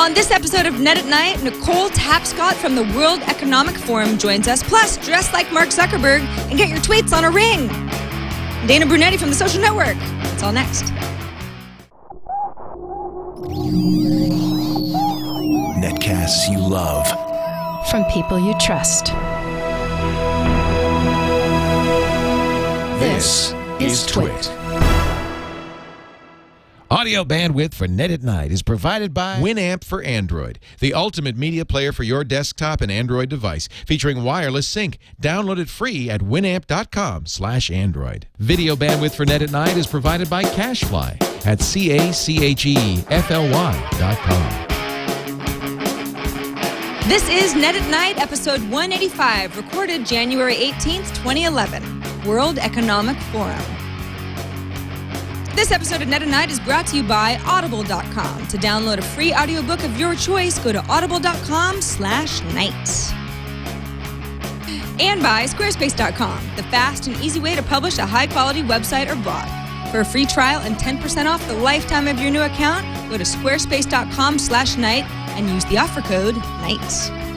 On this episode of Net at Night, Nicole Tapscott from the World Economic Forum joins us. Plus, dress like Mark Zuckerberg and get your tweets on a ring. Dana Brunetti from the Social Network. It's all next. Netcasts you love. From people you trust. This is Twit. Audio bandwidth for Net at Night is provided by Winamp for Android, the ultimate media player for your desktop and Android device, featuring wireless sync. Download it free at winamp.com/android. Video bandwidth for Net at Night is provided by Cachefly at c a c h e f l y dot com. This is Net at Night, episode 185, recorded January 18th, 2011. World Economic Forum. This episode of Net at Night is brought to you by Audible.com. To download a free audiobook of your choice, go to audible.com slash night. And by Squarespace.com, the fast and easy way to publish a high-quality website or blog. For a free trial and 10% off the lifetime of your new account, go to squarespace.com slash night and use the offer code NIGHT.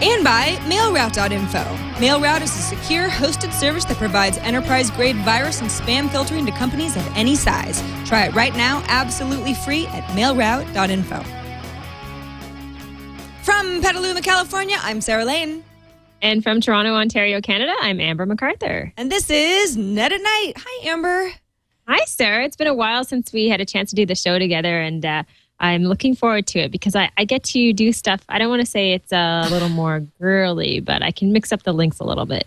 And by MailRoute.info. MailRoute is a secure hosted service that provides enterprise grade virus and spam filtering to companies of any size. Try it right now, absolutely free at MailRoute.info. From Petaluma, California, I'm Sarah Lane. And from Toronto, Ontario, Canada, I'm Amber MacArthur. And this is Net at Night. Hi, Amber. Hi, Sarah. It's been a while since we had a chance to do the show together, and uh, I'm looking forward to it because I, I get to do stuff. I don't want to say it's a little more girly, but I can mix up the links a little bit.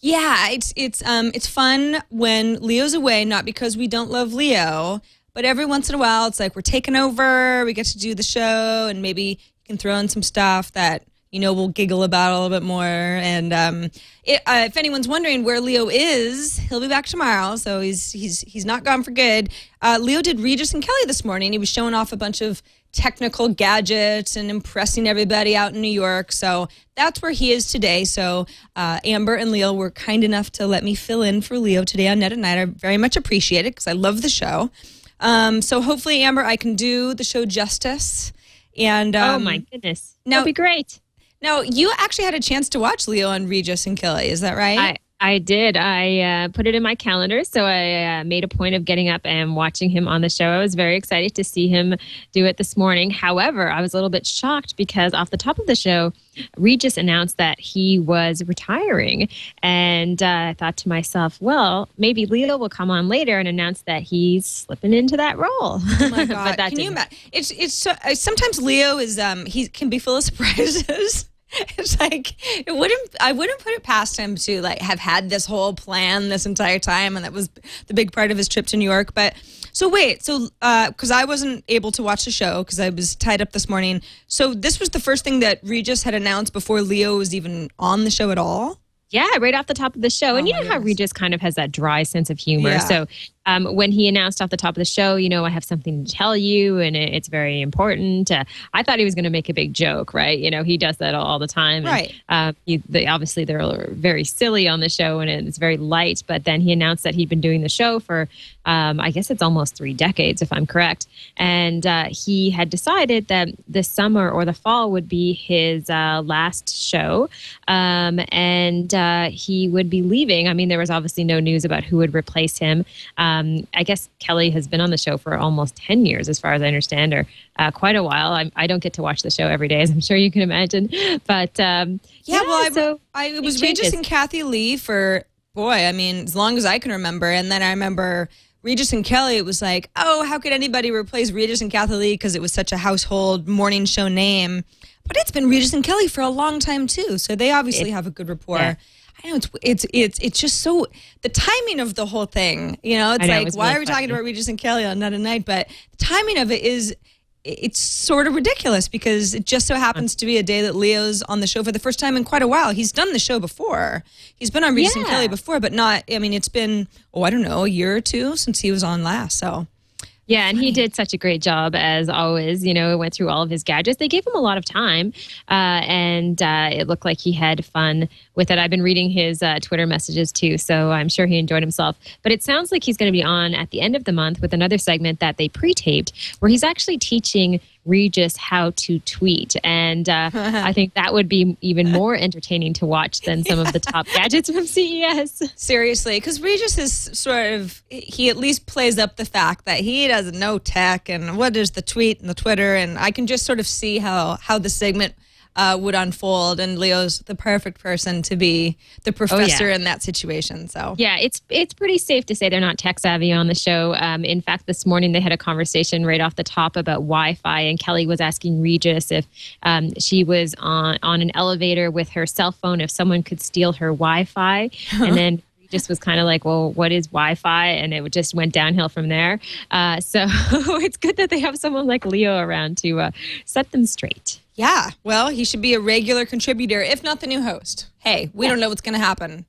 Yeah, it's it's um it's fun when Leo's away, not because we don't love Leo, but every once in a while it's like we're taking over, we get to do the show and maybe you can throw in some stuff that you know we'll giggle about a little bit more and um it, uh, if anyone's wondering where Leo is, he'll be back tomorrow, so he's he's he's not gone for good. Uh, Leo did Regis and Kelly this morning. He was showing off a bunch of technical gadgets and impressing everybody out in New York. So that's where he is today. So uh, Amber and Leo were kind enough to let me fill in for Leo today on Net at Night. I very much appreciate it because I love the show. Um, so hopefully, Amber, I can do the show justice. And um, oh my goodness, now- that'll be great. Now you actually had a chance to watch Leo on Regis and Kelly. Is that right? I I did. I uh, put it in my calendar, so I uh, made a point of getting up and watching him on the show. I was very excited to see him do it this morning. However, I was a little bit shocked because off the top of the show, Regis announced that he was retiring, and uh, I thought to myself, well, maybe Leo will come on later and announce that he's slipping into that role. Oh my god! can you imagine? It's it's so, uh, sometimes Leo is um he can be full of surprises. It's like it wouldn't I wouldn't put it past him to like have had this whole plan this entire time, and that was the big part of his trip to New York. But so wait, so uh, because I wasn't able to watch the show because I was tied up this morning. So this was the first thing that Regis had announced before Leo was even on the show at all. Yeah, right off the top of the show. and Oh you my know how. Regis kind of has that dry sense of humor. Yeah. So um, when he announced off the top of the show, you know, I have something to tell you and it, it's very important. Uh, I thought he was going to make a big joke, right? You know, he does that all, all the time. And, Right. uh, he, they, obviously, they're very silly on the show and it's very light. But then he announced that he'd been doing the show for, um, I guess it's almost three decades, if I'm correct. And uh, he had decided that this summer or the fall would be his uh, last show. Um, and uh, he would be leaving. I mean, there was obviously no news about who would replace him. Um, I guess Kelly has been on the show for almost 10 years, as far as I understand, or uh, quite a while. I, I don't get to watch the show every day, as I'm sure you can imagine. But um, Yeah, well, I, so I it was it Regis and Kathy Lee for boy. I mean, as long as I can remember. And then I remember Regis and Kelly. It was like, oh, how could anybody replace Regis and Kathy Lee because it was such a household morning show name. But it's been Regis and Kelly for a long time too, so they obviously have a good rapport. yeah. I know it's it's it's it's just so the timing of the whole thing. You know, it's know, like why really are we talking funny. about Regis and Kelly on Night and Night? But the timing of it is it's sort of ridiculous because it just so happens to be a day that Leo's on the show for the first time in quite a while. He's done the show before. He's been on Regis and Kelly before, but not. I mean, it's been oh, I don't know, a year or two since he was on last. So Yeah, and he did such a great job as always. You know, went through all of his gadgets. They gave him a lot of time, uh, and uh, it looked like he had fun with it. I've been reading his uh, Twitter messages too, so I'm sure he enjoyed himself. But it sounds like he's going to be on at the end of the month with another segment that they pre-taped, where he's actually teaching Regis how to tweet, and uh, I think that would be even more entertaining to watch than some of the top gadgets from CES. Seriously, because Regis is sort of he at least plays up the fact that he doesn't know tech and what is the tweet and the Twitter, and I can just sort of see how how the segment uh, would unfold. And Leo's the perfect person to be the professor in that situation. So Yeah, it's it's pretty safe to say they're not tech savvy on the show. Um, in fact, this morning they had a conversation right off the top about Wi-Fi, and Kelly was asking Regis if um, she was on on an elevator with her cell phone, if someone could steal her Wi-Fi, and then. Regis was kind of like, well, what is Wi-Fi? And it just went downhill from there. Uh, so it's good that they have someone like Leo around to uh, set them straight. Yeah, well, he should be a regular contributor, if not the new host. Hey, we don't know what's going to happen,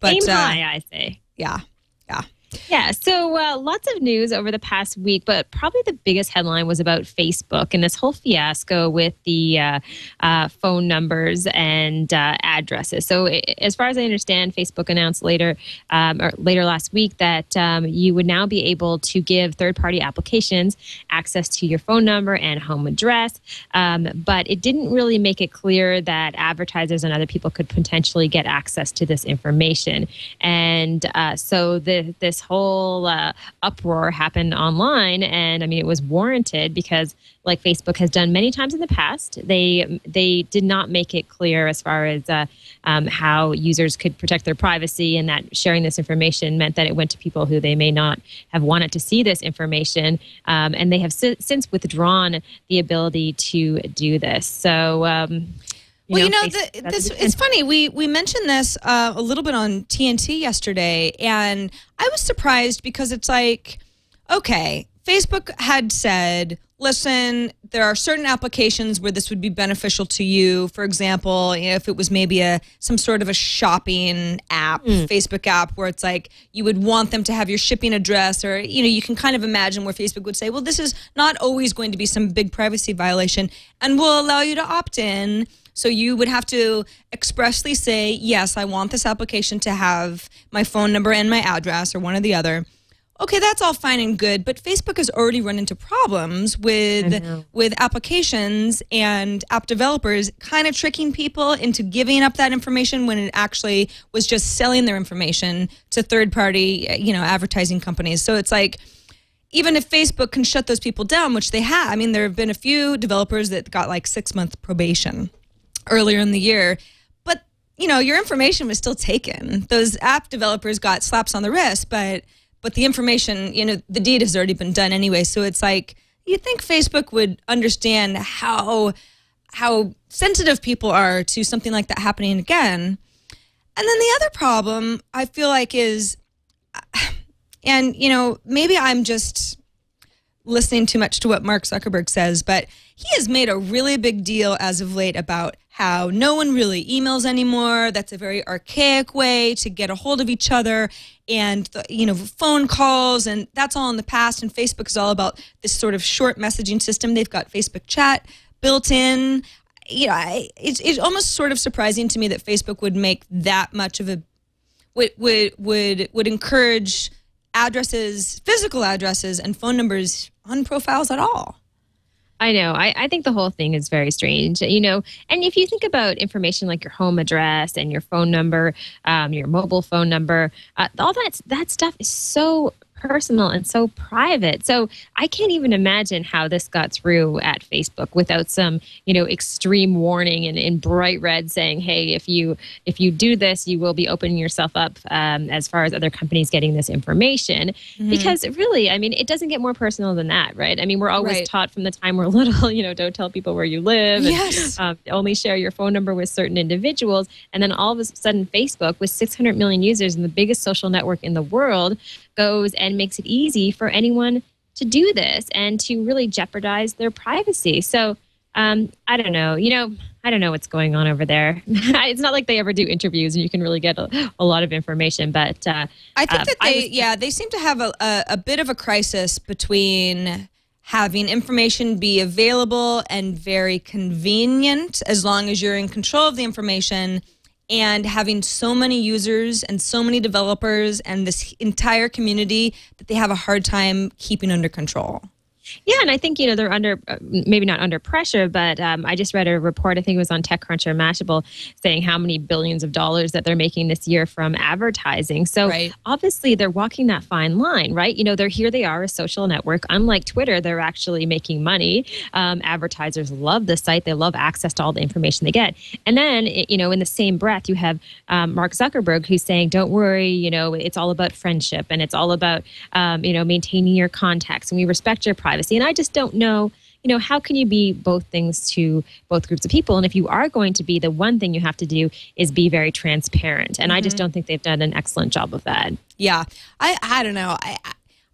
but Aim uh, high, I say. yeah, yeah. Yeah, so uh, lots of news over the past week, but probably the biggest headline was about Facebook and this whole fiasco with the uh, uh, phone numbers and uh, addresses. So, i- as far as I understand, Facebook announced later um, or later last week that um, you would now be able to give third-party applications access to your phone number and home address, um, but it didn't really make it clear that advertisers and other people could potentially get access to this information. And uh, so the, this whole uh, uproar happened online, and I mean it was warranted because, like Facebook has done many times in the past, they they did not make it clear as far as uh, um, how users could protect their privacy, and that sharing this information meant that it went to people who they may not have wanted to see this information, um, and they have si- since withdrawn the ability to do this. So. Um, well, you know, the, this, it's funny. We we mentioned this uh, a little bit on TNT yesterday, and I was surprised because it's like, okay, Facebook had said, listen, there are certain applications where this would be beneficial to you. For example, you know, if it was maybe a some sort of a shopping app, Facebook app, where it's like you would want them to have your shipping address, or you know, you can kind of imagine where Facebook would say, well, this is not always going to be some big privacy violation, and we'll allow you to opt in. So you would have to expressly say, yes, I want this application to have my phone number and my address, or one or the other. Okay, that's all fine and good, but Facebook has already run into problems with with applications and app developers kind of tricking people into giving up that information when it actually was just selling their information to third party, you know, advertising companies. So it's like even if Facebook can shut those people down, which they have, I mean, there have been a few developers that got like six month probation earlier in the year, but you know, your information was still taken. Those app developers got slaps on the wrist, but but the information, you know, the deed has already been done anyway. So it's like you think Facebook would understand how how sensitive people are to something like that happening again. And then the other problem I feel like is and you know, maybe I'm just listening too much to what Mark Zuckerberg says, but he has made a really big deal as of late about how no one really emails anymore. That's a very archaic way to get a hold of each other, and the, you know, phone calls, and that's all in the past. And Facebook is all about this sort of short messaging system. They've got Facebook Chat built in. You know, I, it's it's almost sort of surprising to me that Facebook would make that much of a would would would would encourage addresses, physical addresses, and phone numbers on profiles at all. I know. I, I think the whole thing is very strange. You know, and if you think about information like your home address and your phone number, um, your mobile phone number, uh, all that that stuff is so personal and so private. So I can't even imagine how this got through at Facebook without some, you know, extreme warning and in bright red saying, "Hey, if you if you do this, you will be opening yourself up um, as far as other companies getting this information." Because really, I mean, it doesn't get more personal than that, right? I mean, we're always Right. taught from the time we're little, you know, don't tell people where you live, and Yes. um, only share your phone number with certain individuals. And then all of a sudden, Facebook, with 600 million users and the biggest social network in the world, goes and makes it easy for anyone to do this and to really jeopardize their privacy. So um, I don't know. You know, I don't know what's going on over there. it's not like they ever do interviews and you can really get a, a lot of information. But uh, I think um, that they, was- yeah, they seem to have a, a, a bit of a crisis between having information be available and very convenient as long as you're in control of the information and having so many users and so many developers and this entire community that they have a hard time keeping under control. Yeah, and I think you know they're under uh, maybe not under pressure, but um, I just read a report. I think it was on TechCrunch or Mashable, saying how many billions of dollars that they're making this year from advertising. So Right. obviously they're walking that fine line, right? You know, they're here. They are a social network. Unlike Twitter, they're actually making money. Um, advertisers love the site. They love access to all the information they get. And then you know, in the same breath, you have um, Mark Zuckerberg who's saying, "Don't worry, you know, it's all about friendship and it's all about um, you know maintaining your contacts and we respect your privacy." And I just don't know. You know, how can you be both things to both groups of people? And if you are going to be, the one thing you have to do is be very transparent. And I just don't think they've done an excellent job of that. Yeah, I I don't know. I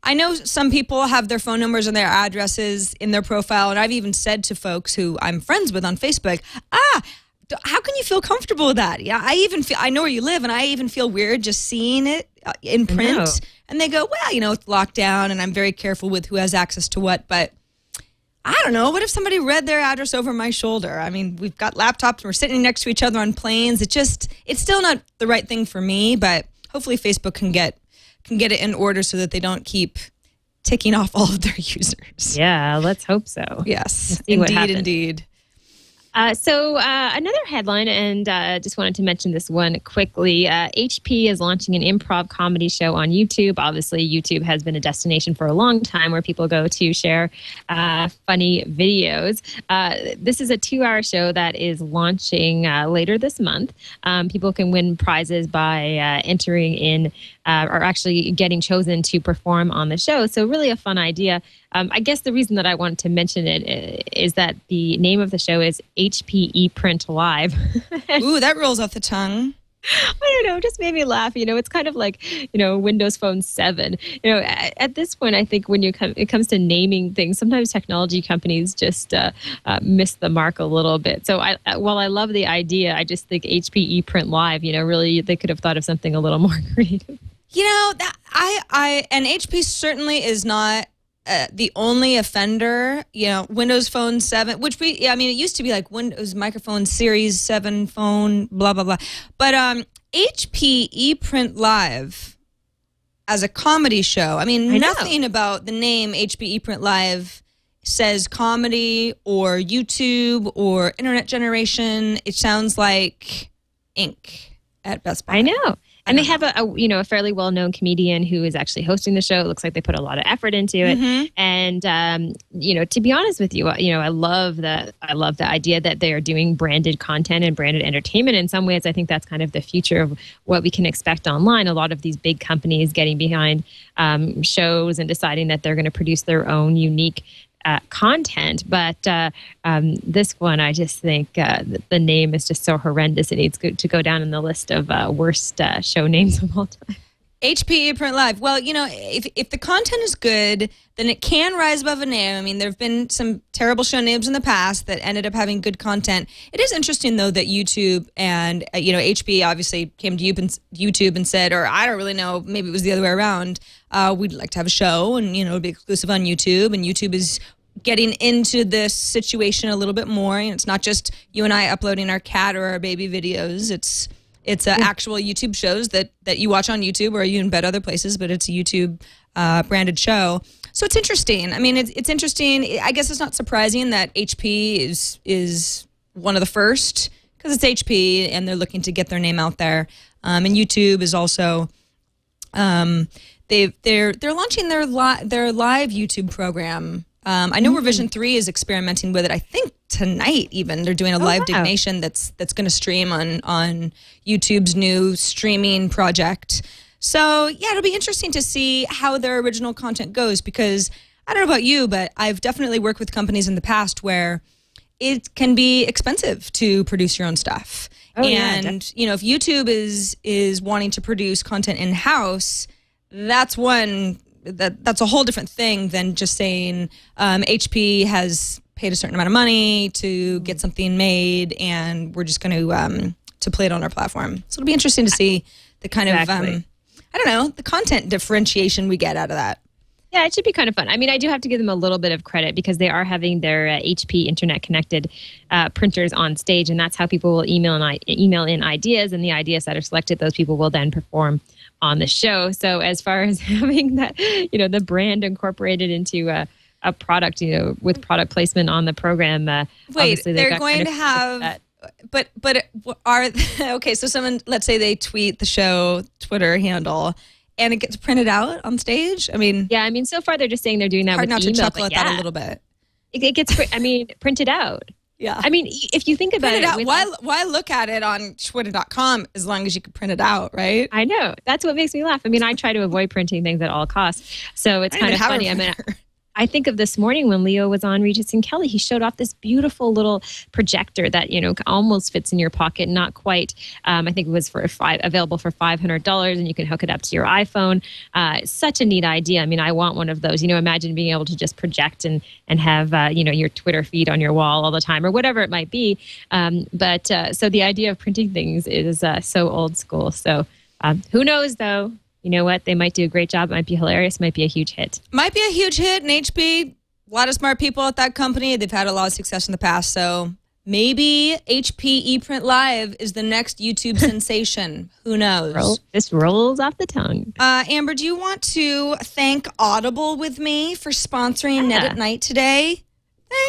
I- know some people have their phone numbers and their addresses in their profile, and I've even said to folks who I'm friends with on Facebook, ah. How can you feel comfortable with that? Yeah, I even feel I know where you live, and I even feel weird just seeing it Uh, in know. print. And they go, well, you know, it's locked down, and I'm very careful with who has access to what. But I don't know. What if somebody read their address over my shoulder? I mean, we've got laptops and we're sitting next to each other on planes. It just, it's still not the right thing for me, but hopefully Facebook can get can get it in order so that they don't keep ticking off all of their users. Yeah, let's hope so. Yes, indeed, indeed. Uh, so uh, another headline, and uh, just wanted to mention this one quickly. Uh, HP is launching an improv comedy show on YouTube. Obviously, YouTube has been a destination for a long time where people go to share uh, funny videos. Uh, this is a two-hour show that is launching uh, later this month. Um, people can win prizes by uh, entering in uh, or actually getting chosen to perform on the show. So, really a fun idea. Um, I guess the reason that I wanted to mention it is that the name of the show is HP ePrint Live. Ooh, that rolls off the tongue. I don't know, just made me laugh. You know, it's kind of like you know Windows Phone Seven. You know, at, at this point, I think when you come, it comes to naming things, sometimes technology companies just uh, uh, miss the mark a little bit. So, I uh, while I love the idea, I just think HP ePrint Live. You know, really they could have thought of something a little more creative. You know that I I and HP certainly is not uh, the only offender. You know, Windows Phone Seven, which we yeah, I mean, it used to be like Windows Microphone Series Seven phone, blah blah blah. But um, HP ePrint Live as a comedy show. I mean, I know. nothing about the name HP ePrint Live says comedy or YouTube or internet generation. It sounds like ink at Best Buy. I know. And they have a, a you know a fairly well known comedian who is actually hosting the show. It looks like they put a lot of effort into it. Mhm. And um, you know, to be honest with you, you know, I love the I love the idea that they are doing branded content and branded entertainment. In some ways, I think that's kind of the future of what we can expect online. A lot of these big companies getting behind um, shows and deciding that they're going to produce their own unique. Uh, content, but uh, um, this one, I just think uh, the, name is just so horrendous. It needs to go down in the list of uh, worst uh, show names of all time. HP ePrint Live. Well, you know, if if the content is good, then it can rise above a name. I mean, there have been some terrible show names in the past that ended up having good content. It is interesting though that YouTube and uh, you know HPE obviously came to you- YouTube and said, or I don't really know, maybe it was the other way around. Uh, we'd like to have a show, and you know, it'd be exclusive on YouTube, and YouTube is getting into this situation a little bit more. And it's not just you and I uploading our cat or our baby videos. It's it's uh, actual YouTube shows that that you watch on YouTube or you embed other places, but it's a YouTube uh, branded show. So it's interesting. I mean, it's it's interesting. I guess it's not surprising that HP is is one of the first because it's HP and they're looking to get their name out there. Um, and YouTube is also um, they they're they're launching their li- their live YouTube program. Um, I know Revision3 is experimenting with it. I think tonight even they're doing a live wow. Diggnation that's that's going to stream on on YouTube's new streaming project. So yeah, it'll be interesting to see how their original content goes because I don't know about you, but I've definitely worked with companies in the past where it can be expensive to produce your own stuff. Oh, yeah, and you know, if YouTube is is wanting to produce content in house, that's one that that's a whole different thing than just saying um, HP has paid a certain amount of money to get something made, and we're just going to um, to play it on our platform. So it'll be interesting to see the kind Exactly. of um, I don't know the content differentiation we get out of that. Yeah, it should be kind of fun. I mean, I do have to give them a little bit of credit because they are having their uh, HP internet connected uh, printers on stage, and that's how people will email and I- email in ideas, and the ideas that are selected, those people will then perform on the show. So, as far as having that, you know, the brand incorporated into a, a product, you know, with product placement on the program. Uh, Wait, they're going kind to have, that. but but are okay. So someone, let's say they tweet the show Twitter handle, and it gets printed out on stage. I mean, Yeah, I mean, so far they're just saying they're doing that hard with not to email, chuckle but at that yeah, a little bit. It, it gets, pr- I mean, printed out. Yeah. I mean, if you think about print it it, out. Why why look at it on twitter.com as long as you can print it out, right? I know. That's what makes me laugh. I mean, I try to avoid printing things at all costs. So it's I kind of even have a funny. I mean. I think of this morning when Leo was on Regis and Kelly. He showed off this beautiful little projector that you know almost fits in your pocket, not quite. Um, I think it was for five, available for five hundred dollars, and you can hook it up to your iPhone. Uh, such a neat idea. I mean, I want one of those. You know, imagine being able to just project and and have uh, you know your Twitter feed on your wall all the time, or whatever it might be. Um, but uh, so the idea of printing things is uh, so old school. So um, who knows though? You know what? They might do a great job. It might be hilarious. Might be a huge hit. Might be a huge hit And HP. A lot of smart people at that company. They've had a lot of success in the past. So maybe HP ePrint Live is the next YouTube sensation. Who knows? Roll, this rolls off the tongue. Uh, Amber, do you want to thank Audible with me for sponsoring Net at Night today?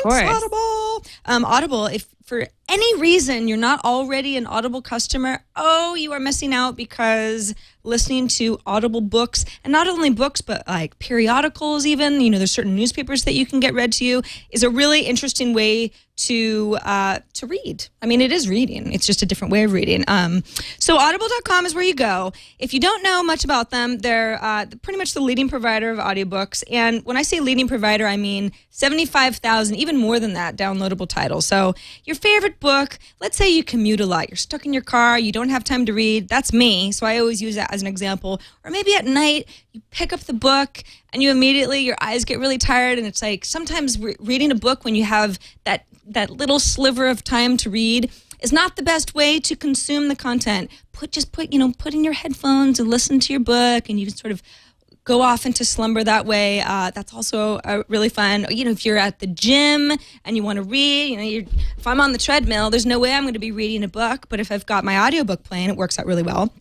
Thanks. Audible. Um, Audible, if for any reason you're not already an Audible customer, oh, you are missing out because listening to Audible books, and not only books, but like periodicals, even, you know, there's certain newspapers that you can get read to you, is a really interesting way to uh, to read. I mean, it is reading. It's just a different way of reading. Um, so audible.com is where you go. If you don't know much about them, they're uh, pretty much the leading provider of audiobooks. And when I say leading provider, I mean 75,000, even more than that, downloadable titles. So your favorite book, let's say you commute a lot, you're stuck in your car, you don't have time to read. That's me. So I always use that as an example. Or maybe at night, you pick up the book and you immediately, your eyes get really tired. And it's like sometimes re- reading a book when you have that that little sliver of time to read is not the best way to consume the content. Put just put you know put in your headphones and listen to your book, and you can sort of go off into slumber that way. Uh, that's also really fun. You know, if you're at the gym and you want to read, you know, if I'm on the treadmill, there's no way I'm going to be reading a book. But if I've got my audiobook playing, it works out really well.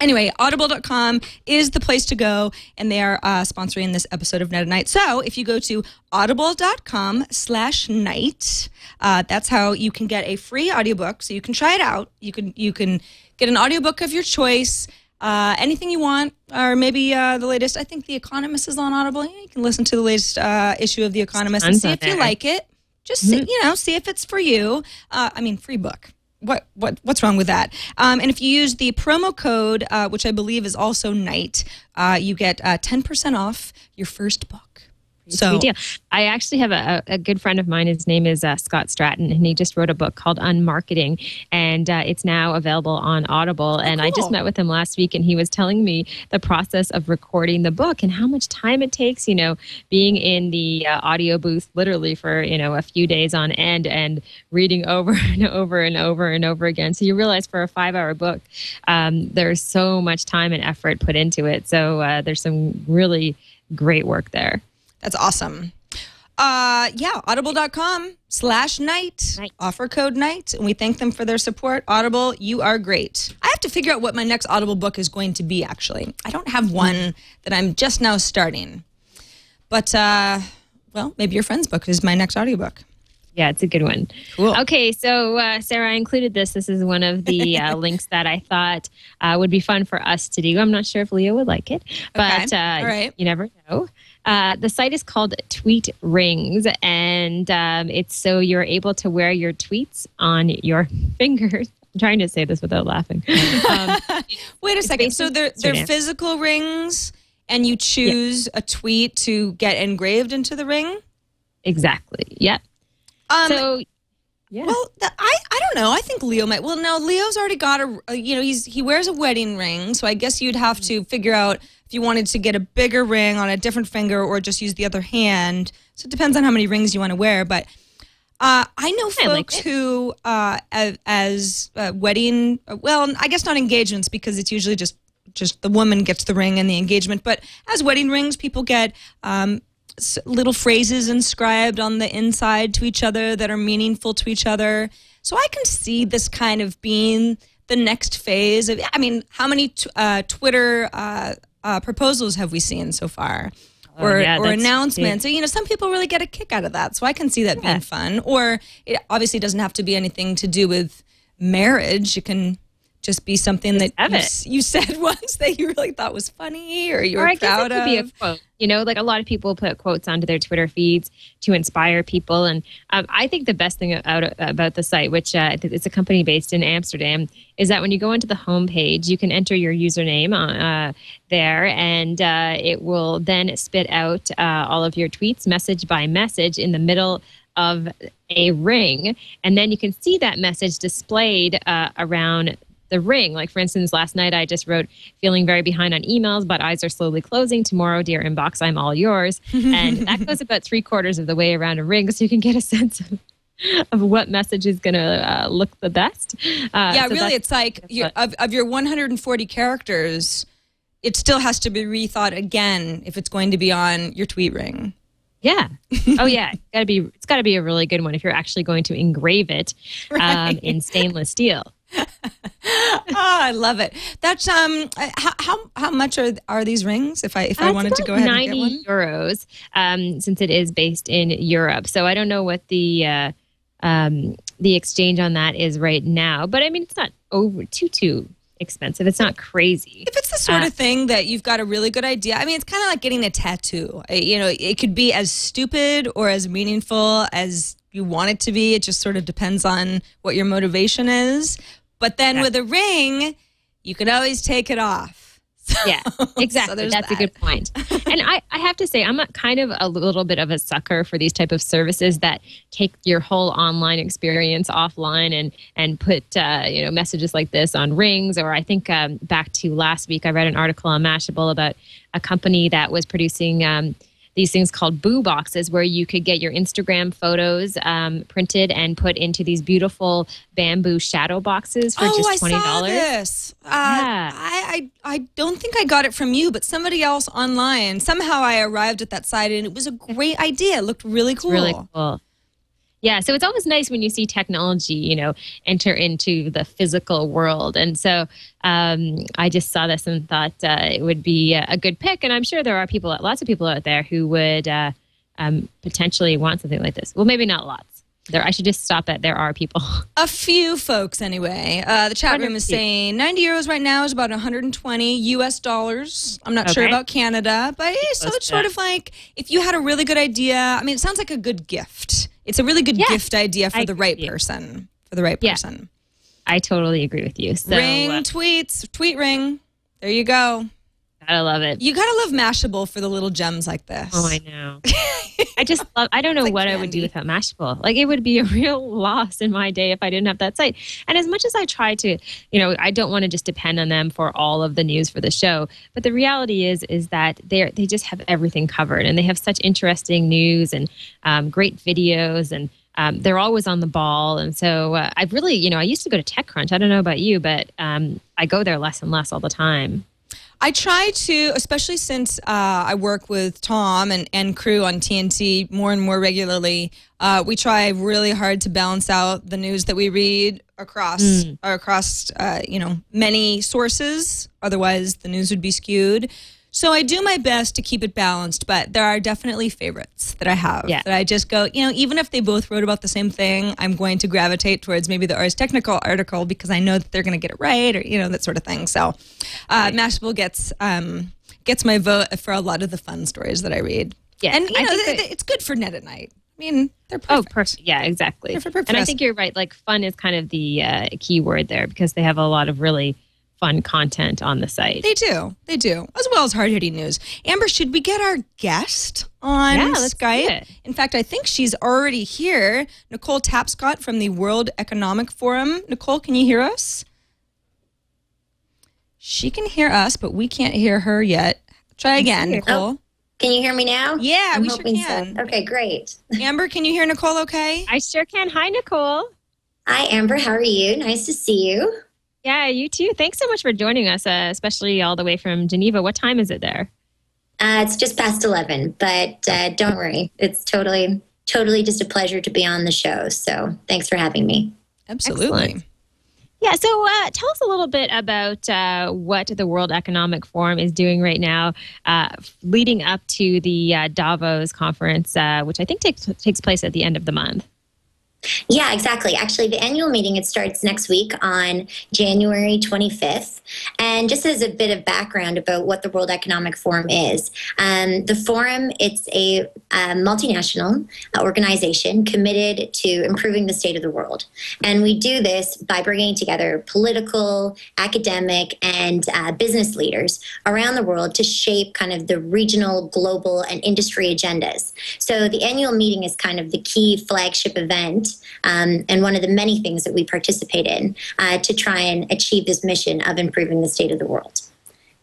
Anyway, audible.com is the place to go, and they are uh, sponsoring this episode of Night at Night. So if you go to audible.com slash night, uh, that's how you can get a free audiobook. So you can try it out. You can you can get an audiobook of your choice, uh, anything you want, or maybe uh, the latest. I think The Economist is on Audible. Yeah, You can listen to the latest uh, issue of The Economist and see if you like it. Just see, you know, see if it's for you. Uh, I mean, free book what what what's wrong with that? Um, and if you use the promo code, uh, which I believe is also night, uh, you get uh, ten percent off your first book. So deal. I actually have a, a good friend of mine. His name is uh, Scott Stratten, and he just wrote a book called Unmarketing, and uh, it's now available on Audible. and I just met with him last week, and he was telling me the process of recording the book and how much time it takes. You know, being in the uh, audio booth literally for you know a few days on end and reading over and over and over and over again. So you realize for a five-hour book, um, there's so much time and effort put into it. So uh, there's some really great work there. That's awesome. Uh, yeah, audible.com slash night, offer code night. And we thank them for their support. Audible, you are great. I have to figure out what my next Audible book is going to be, actually. I don't have one that I'm just now starting. But, uh, well, maybe your friend's book is my next audiobook. Yeah, it's a good one. Cool. Okay, so uh, Sarah, I included this. This is one of the uh, links that I thought uh, would be fun for us to do. I'm not sure if Leo would like it, but Okay, uh, right. you never know. Uh, the site is called Tweet Rings, and um, it's so you're able to wear your tweets on your fingers. I'm trying to say this without laughing. Um, Wait a second. So they're they're physical rings, and you choose a tweet to get engraved into the ring. exactly. Yep. Um, so, yeah. well, the, I I don't know. I think Leo might. Well, no, Leo's already got a. a- You know, he's he wears a wedding ring, so I guess you'd have to figure out if you wanted to get a bigger ring on a different finger or just use the other hand. So it depends on how many rings you want to wear, but. Uh, I know I like folks who, uh, as, as uh, wedding, well, I guess not engagements because it's usually just just the woman gets the ring and the engagement. But as wedding rings, people get um, little phrases inscribed on the inside to each other that are meaningful to each other. So I can see this kind of being the next phase of. I mean, how many t- uh, Twitter uh, uh, proposals have we seen so far? or, Oh, yeah, or announcements. So, you know, some people really get a kick out of that. So I can see that Yeah. being fun. Or it obviously doesn't have to be anything to do with marriage. It can just be something that have you, you said once that you really thought was funny or you were or I guess proud it could of. be a quote. You know, like a lot of people put quotes onto their Twitter feeds to inspire people, and um, I think the best thing about about the site, which uh, it's a company based in Amsterdam, is that when you go into the homepage, you can enter your username uh, there, and uh, it will then spit out uh, all of your tweets, message by message, in the middle of a ring, and then you can see that message displayed uh, around the ring. Like, for instance, last night I just wrote, feeling very behind on emails, but eyes are slowly closing. Tomorrow, dear inbox, I'm all yours. And that goes about three quarters of the way around a ring, so you can get a sense of, of what message is going to uh, look the best. Uh, yeah, so really, it's like what- of, of your 140 characters, it still has to be rethought again if it's going to be on your tweet ring. Yeah. Oh yeah. It's gotta be. It's gotta be a really good one if you're actually going to engrave it um, Right. in stainless steel. oh, I love it. That's um, uh, how how, how much are are these rings? If I if I wanted to go ahead and 90 get one. euros, um, since it is based in Europe. So I don't know what the uh, um, the exchange on that is right now, but I mean it's not over too too expensive. It's not crazy. If it's the sort Uh, of thing that you've got a really good idea, I mean, it's kind of like getting a tattoo. You know, it could be as stupid or as meaningful as you want it to be. It just sort of depends on what your motivation is. But then Yeah. with a ring, you can always take it off. Yeah, exactly. there's That's a good point. and I, I have to say, I'm a kind of a little bit of a sucker for these type of services that take your whole online experience offline and and put uh, you know messages like this on rings. Or I think um, back to last week, I read an article on Mashable about a company that was producing. Um, these things called boo boxes where you could get your Instagram photos um, printed and put into these beautiful bamboo shadow boxes for oh, just twenty I saw dollars. this. Uh, Yeah. I, I I don't think I got it from you, but somebody else online. Somehow I arrived at that site, and it was a great idea. It looked really cool. really cool. Yeah, so it's always nice when you see technology, you know, enter into the physical world. And so um, I just saw this and thought uh, it would be a good pick. And I'm sure there are people, lots of people out there who would uh, um, potentially want something like this. Well, maybe not lots. There, I should just stop at there are people. A few folks, anyway. Uh, the chat room is saying 90 euros right now is about 120 US dollars. I'm not sure about Canada, but yeah, so it's sort of like if you had a really good idea. I mean, it sounds like a good gift. It's a really good Yeah, gift idea for I the right person. For the right Yeah. person. I totally agree with you. So ring uh, tweets, tweet ring. There you go. Gotta love it. You gotta love Mashable for the little gems like this. Oh, I know. I just love. I don't know like what I would do without Mashable. Like it would be a real loss in my day if I didn't have that site. And as much as I try to, you know, I don't want to just depend on them for all of the news for the show. But the reality is, is that they they just have everything covered, and they have such interesting news and um, great videos and. Um, they're always on the ball, and so uh, I've really, you know, I used to go to TechCrunch. I don't know about you, but um, I go there less and less all the time. I try to, especially since uh, I work with Tom and, and crew on TNT more and more regularly. Uh, we try really hard to balance out the news that we read across across uh, you know many sources. Otherwise, the news would be skewed. So I do my best to keep it balanced, but there are definitely favorites that I have Yeah. that I just go, you know, even if they both wrote about the same thing, I'm going to gravitate towards maybe the Ars Technica article because I know that they're going to get it right or, you know, that sort of thing. So uh, Mashable gets, um, gets my vote for a lot of the fun stories that I read. Yeah, And, you know, th- th- it's good for net at night. I mean, they're perfect. Oh, perfect. perfect. Yeah, exactly. Perfect, perfect. And I think you're right. Like fun is kind of the uh, key word there because they have a lot of really fun content on the site. They do. They do. As well as hard hitting news. Amber, should we get our guest on Yeah, let's do Skype? it. In fact, I think she's already here. Nicole Tapscott from the World Economic Forum. Nicole, can you hear us? She can hear us, but we can't hear her yet. Try again, see her. Nicole. Oh, can you hear me now? Yeah, I'm we sure hoping can. So. Okay, great. Amber, can you hear Nicole okay? I sure can. Hi, Nicole. Hi, Amber. How are you? Nice to see you. Yeah, you too. Thanks so much for joining us, uh, especially all the way from Geneva. What time is it there? Uh, it's just past 11, but uh, don't worry. It's totally, totally just a pleasure to be on the show. So thanks for having me. Absolutely. Excellent. Yeah, so uh, tell us a little bit about uh, what the World Economic Forum is doing right now, uh, leading up to the uh, Davos conference, uh, which I think takes takes place at the end of the month. Yeah, exactly. Actually, the annual meeting it starts next week on January 25th. And just as a bit of background about what the World Economic Forum is, um, the forum it's a, a multinational organization committed to improving the state of the world, and we do this by bringing together political, academic, and uh, business leaders around the world to shape kind of the regional, global, and industry agendas. So the annual meeting is kind of the key flagship event um, and one of the many things that we participate in uh, to try and achieve this mission of improving the state of the world.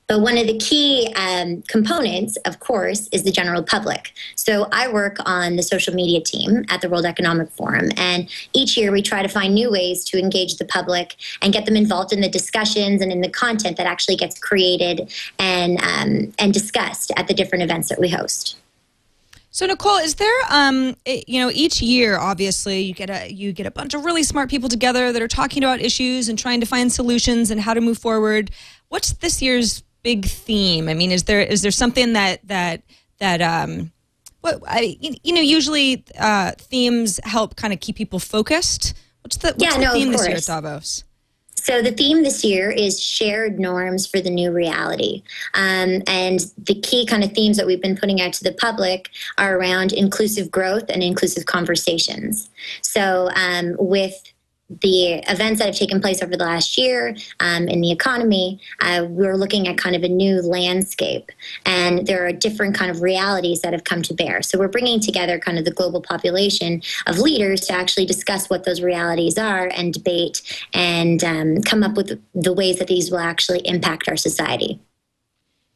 But one of the key um, components, of course, is the general public. So I work on the social media team at the World Economic Forum, and each year we try to find new ways to engage the public and get them involved in the discussions and in the content that actually gets created and um, and discussed at the different events that we host. So Nicole, is there um you know each year obviously you get a you get a bunch of really smart people together that are talking about issues and trying to find solutions and how to move forward. What's this year's big theme? I mean, is there is there something that that that um what I you know usually uh themes help kind of keep people focused. What's the what's Yeah, the no, theme this year at. Davos? So the theme this year is shared norms for the new reality. Um, and the key kind of themes that we've been putting out to the public are around inclusive growth and inclusive conversations. So um, with the events that have taken place over the last year um, in the economy, uh, we're looking at kind of a new landscape, and there are different kind of realities that have come to bear. So we're bringing together kind of the global population of leaders to actually discuss what those realities are and debate and um, come up with the ways that these will actually impact our society.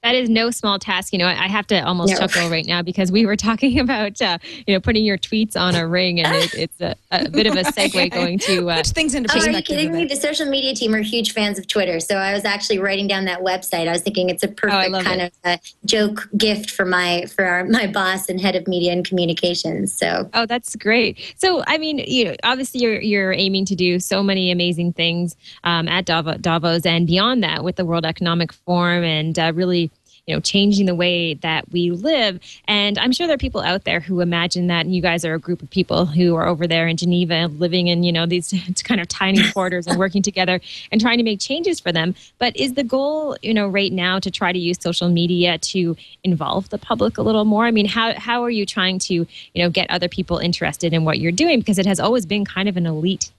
That is no small task. You know, I have to almost No. chuckle right now because we were talking about, uh, you know, putting your tweets on a ring, and it, it's a, a bit of a segue going to. Uh, Put things into Oh, are you kidding me? The social media team are huge fans of Twitter. So I was actually writing down that website. I was thinking it's a perfect love kind it. of a joke gift for my for our, my boss and head of media and communications. So Oh, that's great. So, I mean, you know, obviously you're you're aiming to do so many amazing things um, at Davos, Davos and beyond that with the World Economic Forum and uh, really, you know, changing the way that we live. And I'm sure there are people out there who imagine that and you guys are a group of people who are over there in Geneva, living in you know these kind of tiny quarters and working together and trying to make changes for them. But is the goal, you know, right now to try to use social media to involve the public a little more? I mean, how how are you trying to, you know, get other people interested in what you're doing because it has always been kind of an elite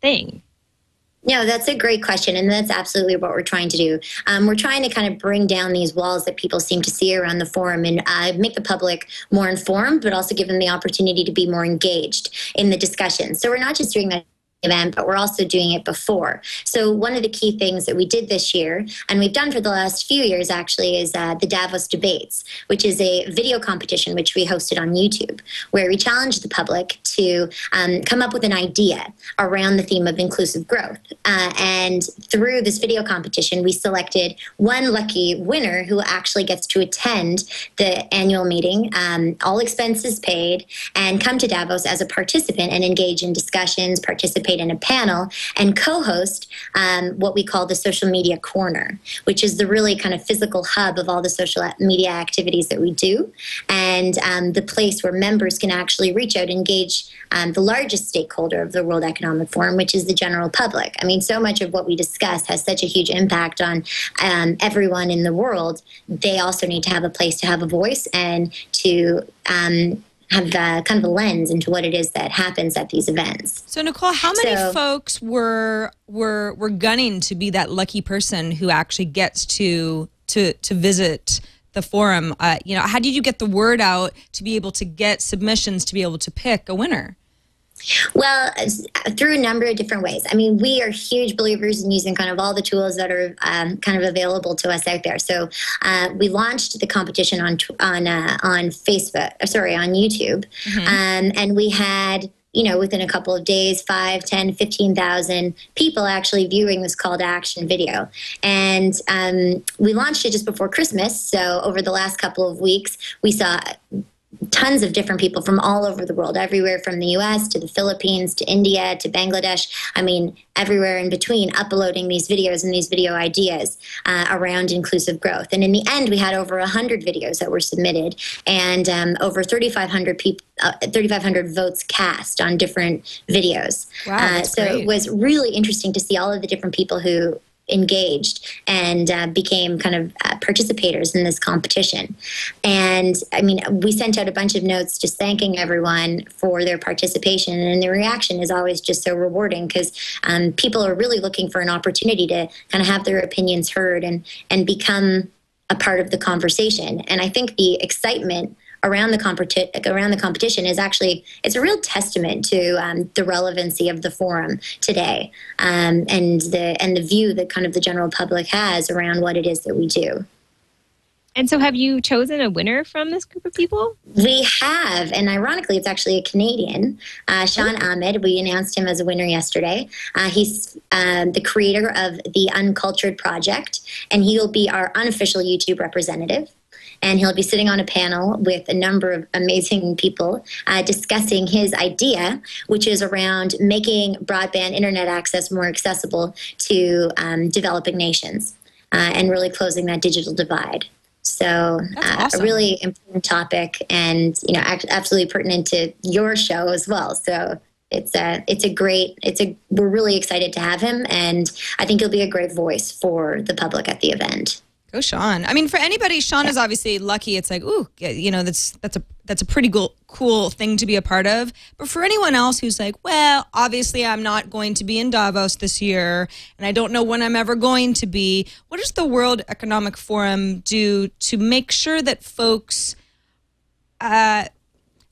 thing. No, that's a great question. And that's absolutely what we're trying to do. Um, we're trying to kind of bring down these walls that people seem to see around the forum and uh, make the public more informed, but also give them the opportunity to be more engaged in the discussion. So we're not just doing that event, but we're also doing it before. So one of the key things that we did this year, and we've done for the last few years actually, is uh, the Davos Debates, which is a video competition which we hosted on YouTube, where we challenged the public to um, come up with an idea around the theme of inclusive growth. Uh, and through this video competition, we selected one lucky winner who actually gets to attend the annual meeting, um, all expenses paid, and come to Davos as a participant and engage in discussions, participate in a panel, and co host um, what we call the social media corner, which is the really kind of physical hub of all the social media activities that we do, and um, the place where members can actually reach out and engage um, the largest stakeholder of the World Economic Forum, which is the general public. I mean, so much of what we discuss has such a huge impact on um, everyone in the world. They also need to have a place to have a voice and to um, have uh, kind of a lens into what it is that happens at these events. So Nicole, how many So- folks were were were gunning to be that lucky person who actually gets to to to visit the forum? Uh, you know, how did you get the word out to be able to get submissions to be able to pick a winner? Well, through a number of different ways. I mean, we are huge believers in using kind of all the tools that are um, kind of available to us out there. So uh, we launched the competition on on uh, on Facebook, uh, sorry, on YouTube, um, and we had you know within a couple of days 5 10 15000 people actually viewing this call to action video and um, we launched it just before christmas so over the last couple of weeks we saw tons of different people from all over the world, everywhere from the US to the Philippines to India to Bangladesh. I mean, everywhere in between, uploading these videos and these video ideas uh, around inclusive growth. And in the end, we had over 100 videos that were submitted and um, over 3,500 people. Uh, 3,500 votes cast on different videos. Wow, uh, so great. it was really interesting to see all of the different people who engaged and uh, became kind of uh, participators in this competition. And I mean, we sent out a bunch of notes just thanking everyone for their participation, and the reaction is always just so rewarding because um, people are really looking for an opportunity to kind of have their opinions heard and and become a part of the conversation. And I think the excitement around the competi- around the competition is actually it's a real testament to um, the relevancy of the forum today um, and the and the view that kind of the general public has around what it is that we do. And so, have you chosen a winner from this group of people? We have, and ironically, it's actually a Canadian, uh, Shawn Ahmed. We announced him as a winner yesterday. Uh, he's um, the creator of the Uncultured Project, and he will be our unofficial YouTube representative. And he'll be sitting on a panel with a number of amazing people uh, discussing his idea, which is around making broadband internet access more accessible to um, developing nations uh, and really closing that digital divide. So, uh, awesome. a really important topic, and you know, absolutely pertinent to your show as well. So, it's a it's a great it's a we're really excited to have him, and I think he'll be a great voice for the public at the event. Go Shawn. I mean, for anybody, Shawn is obviously lucky. It's like, ooh, you know, that's that's a that's a pretty cool cool thing to be a part of. But for anyone else who's like, well, obviously, I'm not going to be in Davos this year, and I don't know when I'm ever going to be. What does the World Economic Forum do to make sure that folks uh,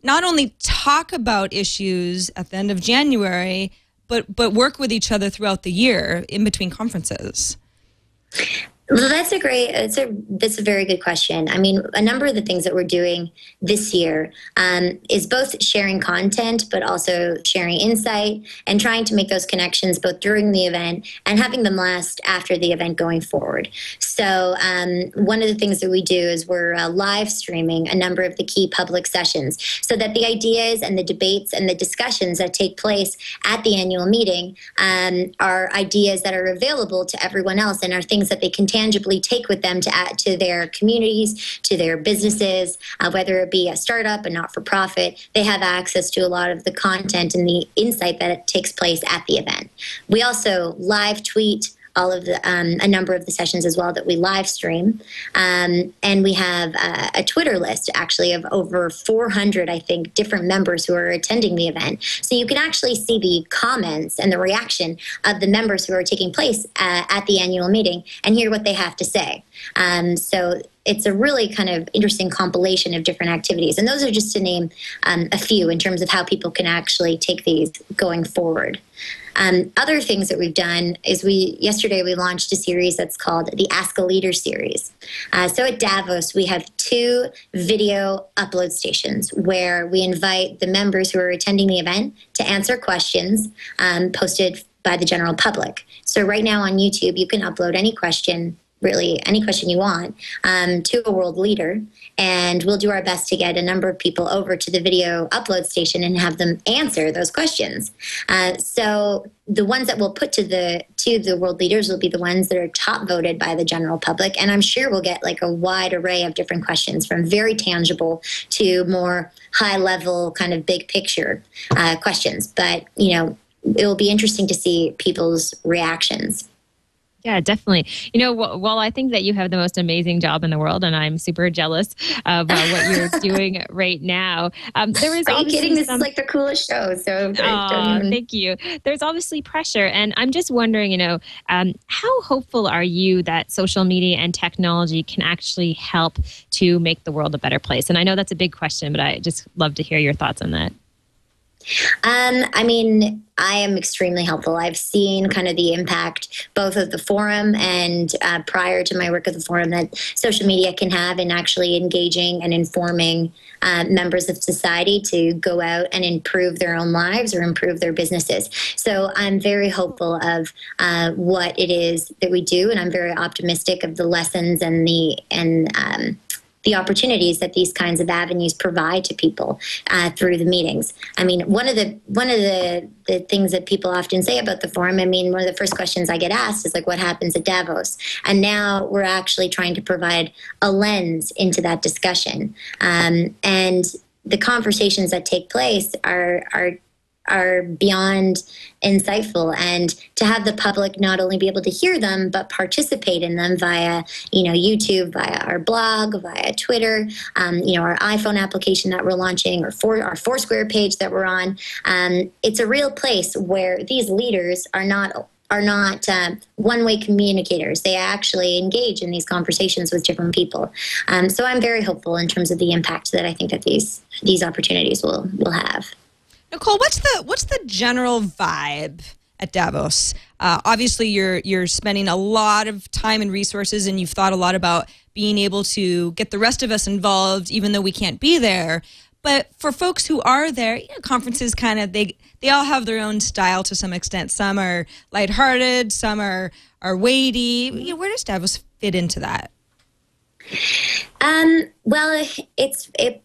not only talk about issues at the end of January, but but work with each other throughout the year in between conferences? Well, that's a great. It's a that's a very good question. I mean, a number of the things that we're doing this year um, is both sharing content, but also sharing insight and trying to make those connections both during the event and having them last after the event going forward. So, um, one of the things that we do is we're uh, live streaming a number of the key public sessions, so that the ideas and the debates and the discussions that take place at the annual meeting um, are ideas that are available to everyone else and are things that they can tangibly take with them to add to their communities, to their businesses, uh, whether it be a startup, a not for profit. They have access to a lot of the content and the insight that takes place at the event. We also live tweet all of the um, a number of the sessions as well that we live stream. Um, and we have uh, a twitter list actually of over 400 i think different members who are attending the event. So you can actually see the comments and the reaction of the members who are taking place uh, at the annual meeting and hear what they have to say. Um, so it's a really kind of interesting compilation of different activities. And those are just to name um, a few in terms of how people can actually take these going forward um, other things that we've done is we yesterday we launched a series that's called the Ask a Leader series. Uh, so at Davos we have two video upload stations where we invite the members who are attending the event to answer questions um, posted by the general public. So right now on YouTube you can upload any question really any question you want um, to a world leader. And we'll do our best to get a number of people over to the video upload station and have them answer those questions. Uh, so the ones that we'll put to the to the world leaders will be the ones that are top voted by the general public. And i'm sure we'll get like a wide array of different questions from very tangible to more high level kind of big picture uh, questions. But you know it will be interesting to see people's reactions Yeah, definitely. You know, wh- while I think that you have the most amazing job in the world, and I'm super jealous of uh, what you're doing right now, um, there is Are you kidding? This some- is like the coolest show. So even- thank you. There's obviously pressure, and I'm just wondering, you know, um, how hopeful are you that social media and technology can actually help to make the world a better place? And I know that's a big question, but I just love to hear your thoughts on that. Um, I mean, I am extremely helpful. I've seen kind of the impact both of the forum and uh, prior to my work at the forum that social media can have in actually engaging and informing uh, members of society to go out and improve their own lives or improve their businesses. So I'm very hopeful of uh, what it is that we do, and I'm very optimistic of the lessons and the and um, the opportunities that these kinds of avenues provide to people uh, through the meetings. I mean, one of the one of the the things that people often say about the forum. I mean, one of the first questions I get asked is like, "What happens at Davos?" And now we're actually trying to provide a lens into that discussion, um, and the conversations that take place are are are beyond insightful and to have the public not only be able to hear them but participate in them via you know youtube via our blog via twitter um, you know our iphone application that we're launching or for our foursquare page that we're on um, it's a real place where these leaders are not are not uh, one-way communicators. They actually engage in these conversations with different people. Um, so I'm very hopeful in terms of the impact that I think that these these opportunities will will have. Nicole, what's the what's the general vibe at Davos? Uh, obviously, you're you're spending a lot of time and resources, and you've thought a lot about being able to get the rest of us involved, even though we can't be there. But for folks who are there, you know, conferences kind of they they all have their own style to some extent. Some are lighthearted, some are are weighty. You know, where does Davos fit into that? Um, well, it's it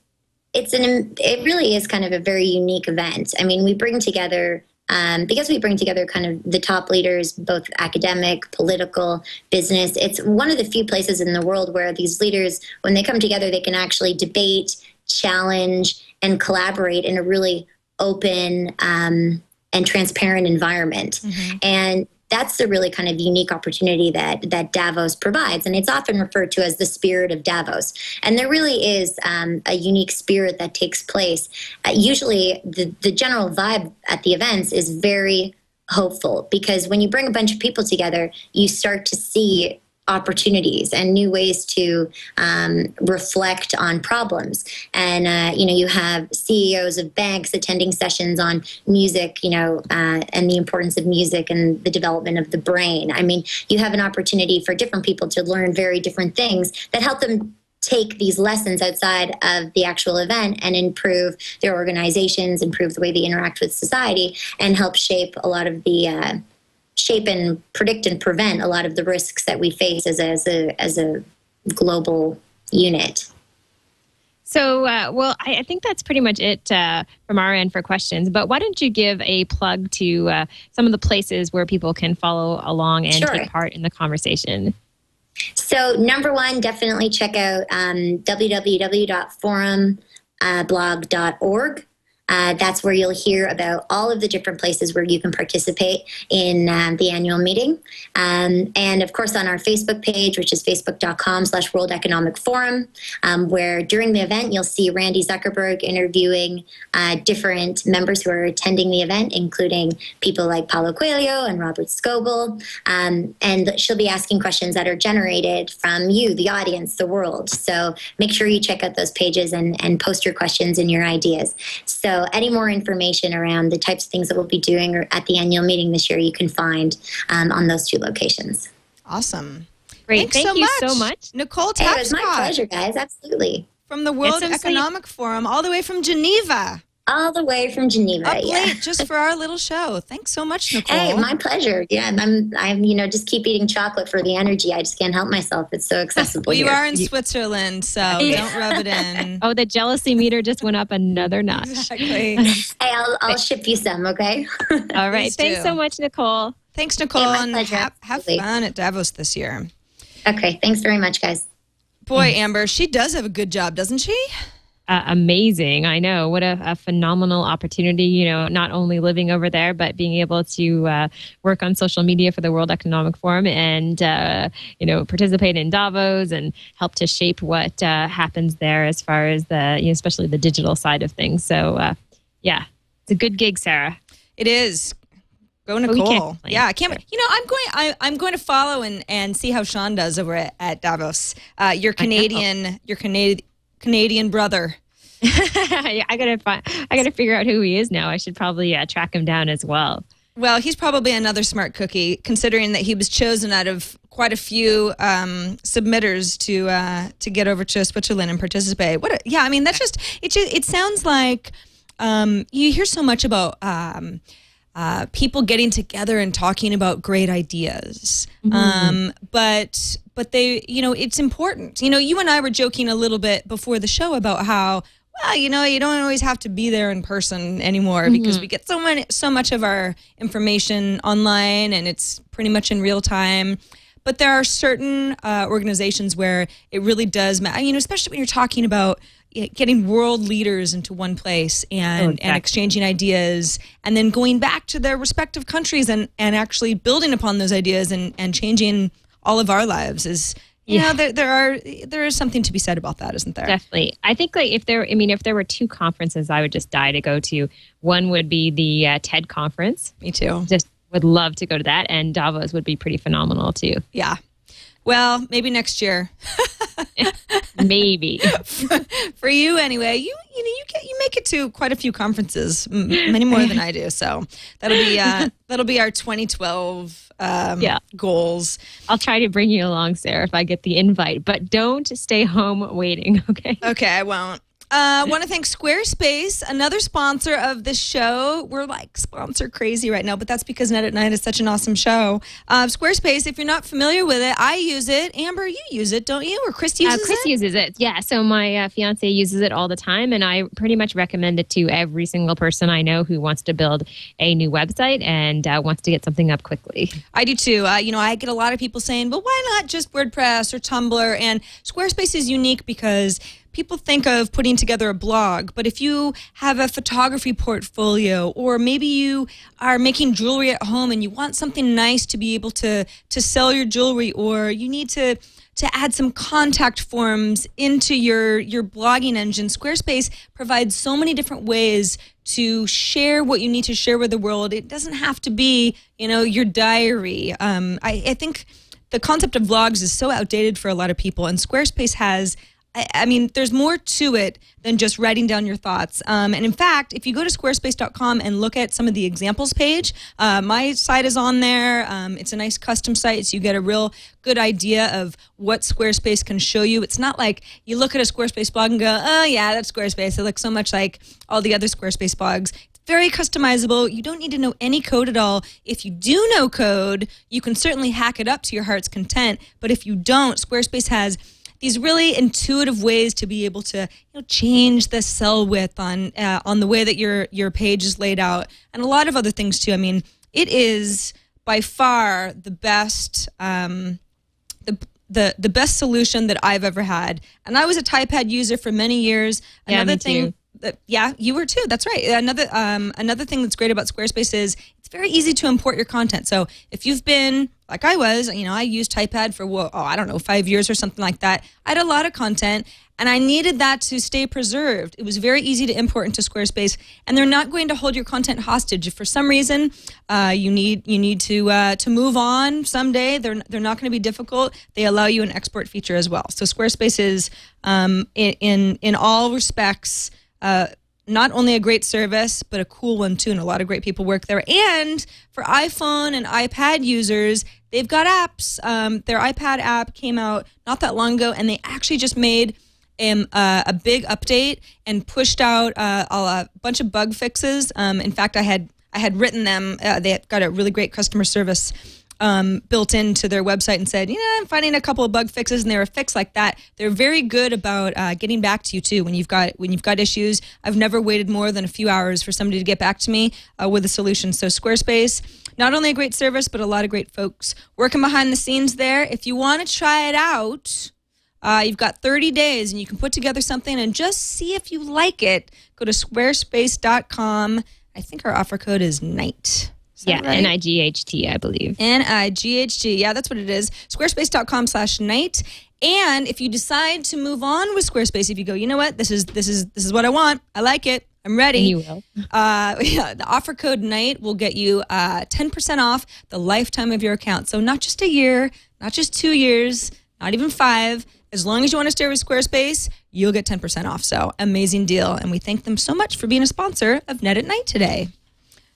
it's an it really is kind of a very unique event. I mean, we bring together um, because we bring together kind of the top leaders, both academic, political, business. It's one of the few places in the world where these leaders, when they come together, they can actually debate, challenge, and collaborate in a really open um, and transparent environment. Mm-hmm. And that's the really kind of unique opportunity that that Davos provides, and it's often referred to as the spirit of Davos. And there really is um, a unique spirit that takes place. Uh, usually, the the general vibe at the events is very hopeful because when you bring a bunch of people together, you start to see opportunities and new ways to um, reflect on problems. And uh, you know, you have CEOs of banks attending sessions on music, you know, uh, and the importance of music and the development of the brain. I mean, you have an opportunity for different people to learn very different things that help them take these lessons outside of the actual event and improve their organizations, improve the way they interact with society, and help shape a lot of the uh, shape and predict and prevent a lot of the risks that we face as a, as a, as a global unit. So, uh, well, I, I, think that's pretty much it uh, from our end for questions. But why don't you give a plug to uh, some of the places where people can follow along and sure. take part in the conversation? So, number one, definitely check out um, www.forumblog.org. Uh, that's where you'll hear about all of the different places where you can participate in um, the annual meeting. Um, and of course, on our Facebook page, which is facebook.com slash World Economic Forum, um, where during the event, you'll see Randi Zuckerberg interviewing uh, different members who are attending the event, including people like Paulo Coelho and Robert Scoble. Um, and she'll be asking questions that are generated from you, the audience, the world. So make sure you check out those pages and, and post your questions and your ideas. So any more information around the types of things that we'll be doing at the annual meeting this year, you can find um, on those two locations. Awesome. Great. Thanks Thank so you much. so much. Nicole Hey, Tapscott. it was my pleasure, guys. Absolutely. From the World Economic Forum, all the way from Geneva. All the way from Geneva. Oh, up yeah. late just for our little show. Thanks so much, Nicole. Hey, my pleasure. Yeah, I'm. I'm. You know, just keep eating chocolate for the energy. I just can't help myself. It's so accessible. well, you here. are in Switzerland, so don't rub it in. Oh, the jealousy meter just went up another notch. Exactly. Hey, I'll, I'll ship you some. Okay. All right. Please Thanks do. so much, Nicole. Thanks, Nicole, my and pleasure. have, have Absolutely. fun at Davos this year. okay. Thanks very much, guys. Boy, Amber, she does have a good job, doesn't she? Uh, amazing. I know. What a, a phenomenal opportunity, you know, not only living over there, but being able to uh, work on social media for the World Economic Forum and, uh, you know, participate in Davos and help to shape what uh, happens there as far as the, you know, especially the digital side of things. So, uh, yeah, it's a good gig, Sarah. It is. Go can't Nicole. complain. Yeah, I can't. You know, I'm going. I, I'm going to follow and, and see how Shawn does over at, at Davos. Uh, your Canadian, your Canadian Canadian brother. Yeah, I gotta find. I gotta figure out who he is now. I should probably uh, track him down as well. Well, he's probably another smart cookie, considering that he was chosen out of quite a few um, submitters to uh, to get over to Switzerland and participate. What? A, yeah, I mean that's just it. Just, it sounds like um, you hear so much about. Um, uh, people getting together and talking about great ideas, um, but but they, you know, it's important. You know, you and I were joking a little bit before the show about how well, you know, you don't always have to be there in person anymore because we get so many, so much of our information online and it's pretty much in real time. But there are certain uh, organizations where it really does matter. You know, especially when you're talking about getting world leaders into one place and, and exactly. exchanging ideas and then going back to their respective countries and, and actually building upon those ideas and, and changing all of our lives is you know there, there are there is something to be said about that isn't there Definitely. I think like if there, I mean, if there were two conferences, I would just die to go to. One would be the uh, TED conference. me too Just would love to go to that, and Davos would be pretty phenomenal too. yeah well maybe next year Maybe. for you anyway you you know you get you make it to quite a few conferences many more than i do so that'll be uh that'll be our 2012 um Yeah. goals I'll try to bring you along, Sarah, if I get the invite, but don't stay home waiting. Okay. okay i won't uh, want to thank Squarespace, another sponsor of this show. We're like sponsor crazy right now, but that's because Net at Night is such an awesome show. Uh, Squarespace, if you're not familiar with it, I use it. Amber, you use it, don't you? Or Christy Uh, uses Chris it? uses it. Yeah. So my uh, fiance uses it all the time, and I pretty much recommend it to every single person I know who wants to build a new website and uh, wants to get something up quickly. I do too. Uh, you know, I get a lot of people saying, well, why not just WordPress or Tumblr?" And Squarespace is unique because people think of putting together a blog, but if you have a photography portfolio, or maybe you are making jewelry at home and you want something nice to be able to to sell your jewelry, or you need to to add some contact forms into your your blogging engine squarespace provides so many different ways to share what you need to share with the world. It doesn't have to be you know your diary. Um, I, I think the concept of vlogs is so outdated for a lot of people and squarespace has I, I mean, there's more to it than just writing down your thoughts. Um, and in fact, if you go to squarespace.com and look at some of the examples page, uh, my site is on there. Um, it's a nice custom site, so you get a real good idea of what Squarespace can show you. It's not like you look at a Squarespace blog and go, oh, yeah, that's Squarespace. It looks so much like all the other Squarespace blogs. Very customizable. You don't need to know any code at all. If you do know code, you can certainly hack it up to your heart's content. But if you don't, Squarespace has these really intuitive ways to be able to you know, change the cell width on uh, on the way that your your page is laid out, and a lot of other things too. I mean, it is by far the best. Um, the, the the best solution that I've ever had, and I was a TypePad user for many years. Yeah, Another me thing, yeah, you were too. That's right. Another um, another thing that's great about Squarespace is it's very easy to import your content. So if you've been like I was, you know, I used TypePad for what, oh, I don't know, five years or something like that. I had a lot of content, and I needed that to stay preserved. It was very easy to import into Squarespace, and they're not going to hold your content hostage. If for some reason uh, you need you need to uh, to move on someday, they're they're not going to be difficult. They allow you an export feature as well. So Squarespace is um, in, in in all respects. Uh, not only a great service, but a cool one too. And a lot of great people work there. And for iPhone and iPad users, they've got apps. Um, their iPad app came out not that long ago, and they actually just made um, uh, a big update and pushed out uh, a, bunch of bug fixes. Um, in fact, I had I had written them. Uh, they got a really great customer service um, built into their website and said, you know, I'm finding a couple of bug fixes, and they're a fix like that. They're very good about uh, getting back to you too when you've got when you've got issues. I've never waited more than a few hours for somebody to get back to me uh, with a solution. So Squarespace, not only a great service, but a lot of great folks working behind the scenes there. If you want to try it out. Uh, you've got 30 days and you can put together something and just see if you like it. Go to squarespace.com. I think our offer code is NIGHT. Yeah, right? N I G H T, I believe. N I G H T. Yeah, that's what it is. Squarespace.com slash night. And if you decide to move on with Squarespace, if you go, you know what, this is this is this is what I want. I like it. I'm ready. And you will. Uh, yeah, the offer code night will get you uh, 10% off the lifetime of your account. So not just a year, not just two years, not even five. as long as you want to stay with Squarespace, you'll get 10% off. So amazing deal. And we thank them so much for being a sponsor of Net at Night today.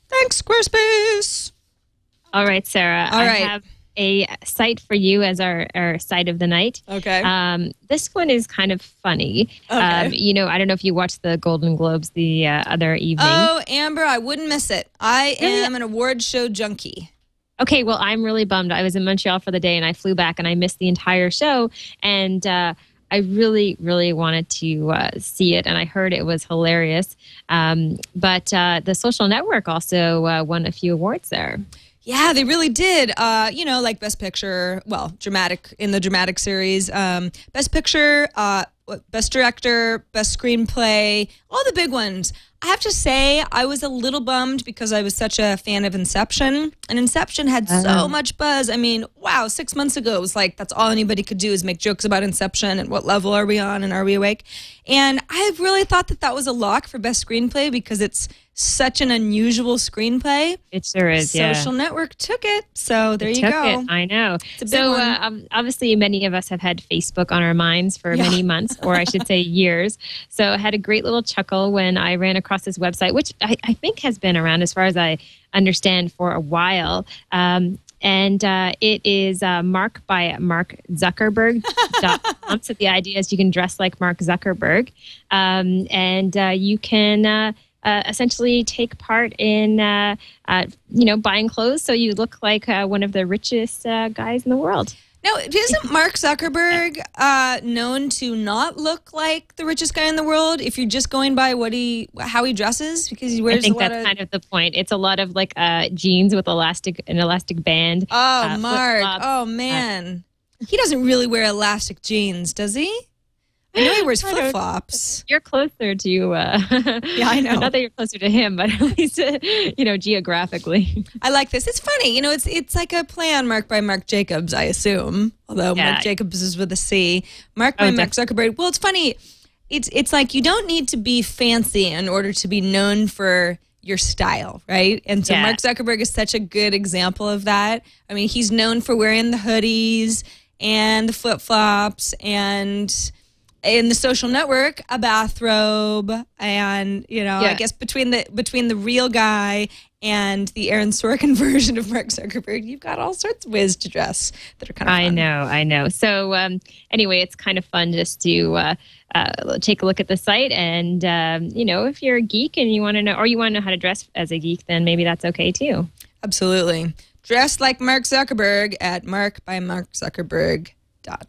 Thanks, Squarespace. All right, Sarah. All I have a site for you as our, our site of the night. Okay. Um, this one is kind of funny. Okay. Um, you know, I don't know if you watched the Golden Globes the uh, other evening. Oh, Amber, I wouldn't miss it. I Really? am an award show junkie. Okay, well, I'm really bummed. I was in Montreal for the day and I flew back and I missed the entire show. And uh, I really, really wanted to uh, see it. And I heard it was hilarious. Um, but uh, the social network also uh, won a few awards there. Yeah, they really did. Uh, you know, like Best Picture, well, dramatic in the dramatic series, um, Best Picture, uh, Best Director, Best Screenplay, all the big ones. I have to say, I was a little bummed because I was such a fan of Inception, and Inception had so uh-huh. much buzz. I mean, wow, six months ago, it was like that's all anybody could do is make jokes about Inception and what level are we on and are we awake? And I really thought that that was a lock for Best Screenplay because it's such an unusual screenplay. It sure is, yeah. Social Network took it. So there you Took go. It. I know. So uh, um, obviously, many of us have had Facebook on our minds for Yeah. many months, or I should say years. So I had a great little chuckle when I ran across this website, which I, I think has been around, as far as I understand, for a while. Um, and uh, it is uh, Mark by Mark Zuckerberg. so the idea is you can dress like Mark Zuckerberg, um, and uh, you can. Uh, essentially take part in uh, uh, you know buying clothes so you look like uh, one of the richest uh, guys in the world Now, isn't Mark Zuckerberg uh, known to not look like the richest guy in the world if you're just going by what he, how he dresses? Because he i wears think a lot that's of. kind of the point it's a lot of like uh, jeans with elastic an elastic band oh, uh, Mark. Oh, man. he doesn't really wear elastic jeans, does he? I know he wears flip flops. you're closer to uh Yeah, I know. not that you're closer to him but at least uh, you know geographically I like this. It's funny. You know, it's it's like a play on Marc by Marc Jacobs, I assume. Although Yeah. Marc Jacobs is with a C. Mark by Oh, Mark Zuckerberg. Well, it's funny. It's it's like you don't need to be fancy in order to be known for your style, right? And so Yeah. Mark Zuckerberg is such a good example of that. I mean, he's known for wearing the hoodies and the flip flops and in the social network a bathrobe and you know i guess between the between the real guy and the aaron sorkin version of mark zuckerberg you've got all sorts of ways to dress that are kind of I fun. know, I know. So um, anyway, it's kind of fun just to uh, uh, take a look at the site, and um, you know, if you're a geek and you want to know, or you want to know how to dress as a geek, then maybe that's okay too. absolutely dress like mark zuckerberg at mark by mark zuckerberg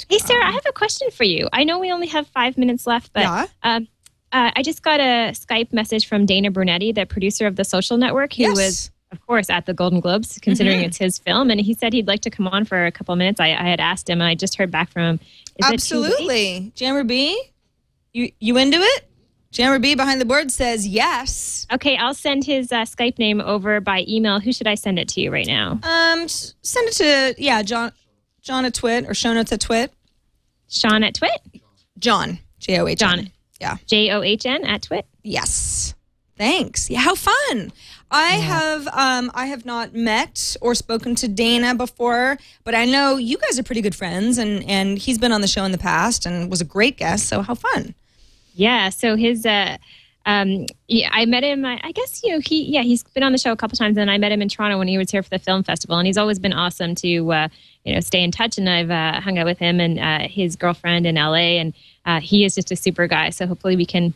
Hey, Sarah, I have a question for you. I know we only have five minutes left, but Yeah. um, uh, I just got a Skype message from Dana Brunetti, the producer of the Social Network, who Yes. was, of course, at the Golden Globes, considering Mm-hmm. it's his film, and he said he'd like to come on for a couple minutes. I, I had asked him, and I just heard back from him. Is it too late? absolutely JammerB you you into it JammerB behind the board says yes Okay, I'll send his uh, Skype name over by email. Who should I send it to you right now? um send it to yeah john john at twit or show notes at twit Sean at Twit? john j-o-h John. yeah J O H N at Twit? Yes. Thanks. Yeah, how fun. I have um I have not met or spoken to Dana before, but I know you guys are pretty good friends and and he's been on the show in the past and was a great guest, so how fun. Yeah. So his, uh, um, yeah, I met him. I, I guess you know he, yeah, he's been on the show a couple times, and I met him in Toronto when he was here for the film festival, and he's always been awesome to, uh, you know, stay in touch. And I've uh, hung out with him and uh, his girlfriend in LA, and uh, he is just a super guy. So hopefully we can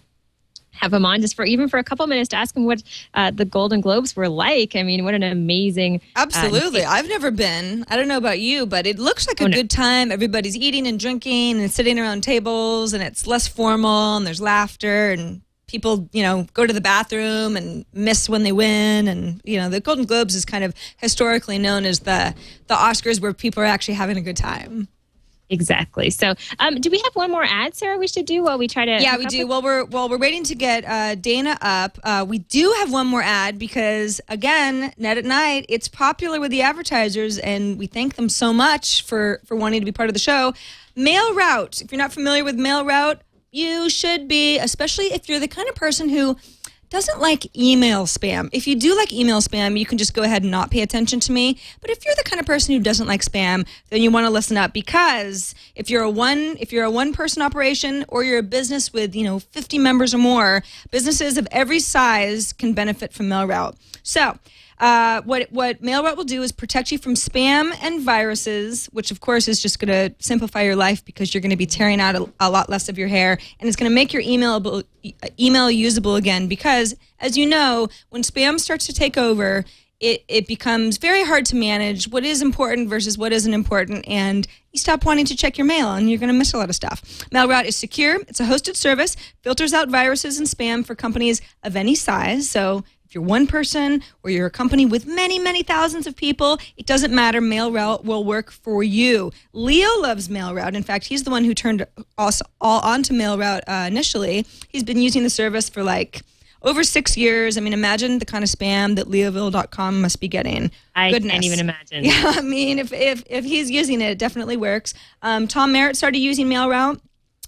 have him on just for even for a couple minutes to ask him what uh, the Golden Globes were like. I mean, what an amazing Absolutely. I've never been. I don't know about you, but it looks like a Oh, no. good time. Everybody's eating and drinking and sitting around tables and it's less formal and there's laughter and people, you know, go to the bathroom and miss when they win and you know, the Golden Globes is kind of historically known as the the Oscars where people are actually having a good time. Exactly. So, um, do we have one more ad, Sarah? We should do while we try to. Yeah, we do. with- While we're while we're waiting to get uh, Dana up, uh, we do have one more ad because again, Net at Night, it's popular with the advertisers, and we thank them so much for for wanting to be part of the show. Mail route. If you're not familiar with mail route, you should be, especially if you're the kind of person who doesn't like email spam. If you do like email spam, you can just go ahead and not pay attention to me. But if you're the kind of person who doesn't like spam, then you want to listen up because if you're a one if you're a one person operation or you're a business with, you know, 50 members or more, businesses of every size can benefit from MailRoute. So, uh, what what MailRoute will do is protect you from spam and viruses, which of course is just going to simplify your life because you're going to be tearing out a, a lot less of your hair, and it's going to make your email email usable again. Because as you know, when spam starts to take over, it, it becomes very hard to manage what is important versus what isn't important, and you stop wanting to check your mail, and you're going to miss a lot of stuff. MailRoute is secure. It's a hosted service, filters out viruses and spam for companies of any size. So if you're one person or you're a company with many, many thousands of people, it doesn't matter. MailRoute will work for you. Leo loves MailRoute. In fact, he's the one who turned us all onto MailRoute uh, initially. He's been using the service for like over six years. I mean, imagine the kind of spam that leoville.com must be getting. I Goodness. can't even imagine. Yeah, I mean, if, if, if he's using it, it definitely works. Um, Tom Merritt started using MailRoute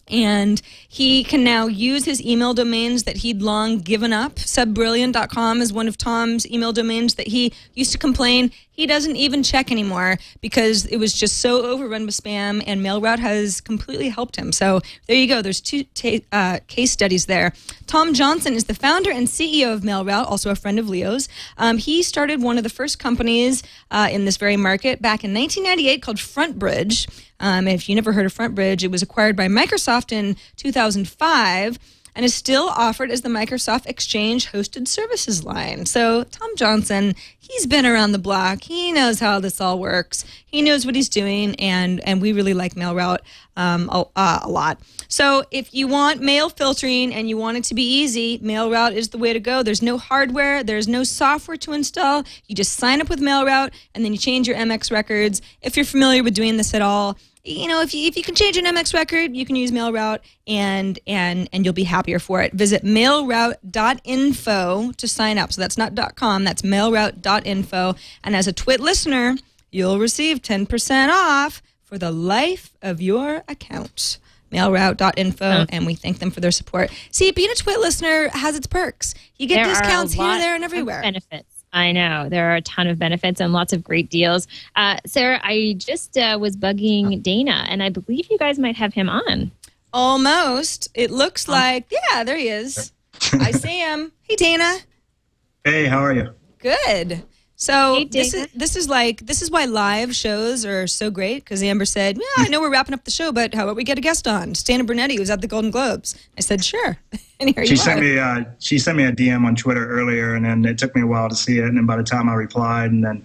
and he can now use his email domains that he'd long given up. Subbrilliant.com is one of Tom's email domains that he used to complain he doesn't even check anymore because it was just so overrun with spam, and MailRoute has completely helped him. So there you go. There's two uh, case studies there. Tom Johnson is the founder and CEO of MailRoute, also a friend of Leo's. Um, he started one of the first companies uh, in this very market back in 1998 called FrontBridge. Um, if you never heard of FrontBridge, it was acquired by Microsoft in 2005 and is still offered as the Microsoft Exchange hosted services line. So, Tom Johnson, he's been around the block. He knows how this all works. He knows what he's doing, and, and we really like MailRoute um, a, uh, a lot. So, if you want mail filtering and you want it to be easy, MailRoute is the way to go. There's no hardware, there's no software to install. You just sign up with MailRoute and then you change your MX records. If you're familiar with doing this at all, you know, if you if you can change an MX record, you can use MailRoute and and and you'll be happier for it. Visit mailroute.info to sign up. So that's not .com, that's mailroute.info. And as a Twit listener, you'll receive 10% off for the life of your account. Mailroute.info, oh. and we thank them for their support. See, being a Twit listener has its perks. You get there discounts here, there, and everywhere. Benefits. I know there are a ton of benefits and lots of great deals. Uh, Sarah, I just uh, was bugging Dana, and I believe you guys might have him on. Almost. It looks like, yeah, there he is. I see him. Hey, Dana. Hey, how are you? Good. So hey, this is this is like this is why live shows are so great because Amber said, "Yeah, I know we're wrapping up the show, but how about we get a guest on?" Dana Brunetti was at the Golden Globes. I said, "Sure." and here she sent are. me uh, she sent me a DM on Twitter earlier, and then it took me a while to see it. And then by the time I replied, and then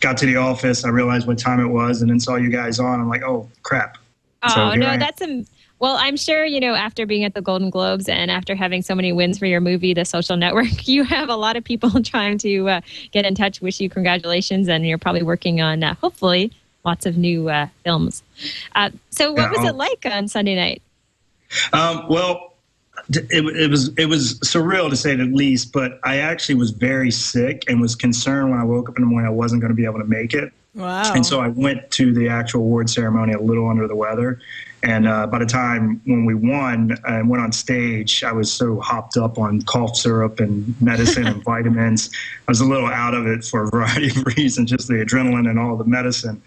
got to the office, I realized what time it was, and then saw you guys on. I'm like, "Oh crap!" Oh so no, that's a well, I'm sure, you know, after being at the Golden Globes and after having so many wins for your movie, The Social Network, you have a lot of people trying to uh, get in touch, wish you congratulations, and you're probably working on, uh, hopefully, lots of new uh, films. Uh, so, what was it like on Sunday night? Um, well, it, it, was it was surreal to say the least, but I actually was very sick and was concerned when I woke up in the morning I wasn't going to be able to make it. Wow. And so I went to the actual award ceremony a little under the weather. And uh, by the time when we won and went on stage, I was so hopped up on cough syrup and medicine and vitamins. I was a little out of it for a variety of reasons, just the adrenaline and all the medicine.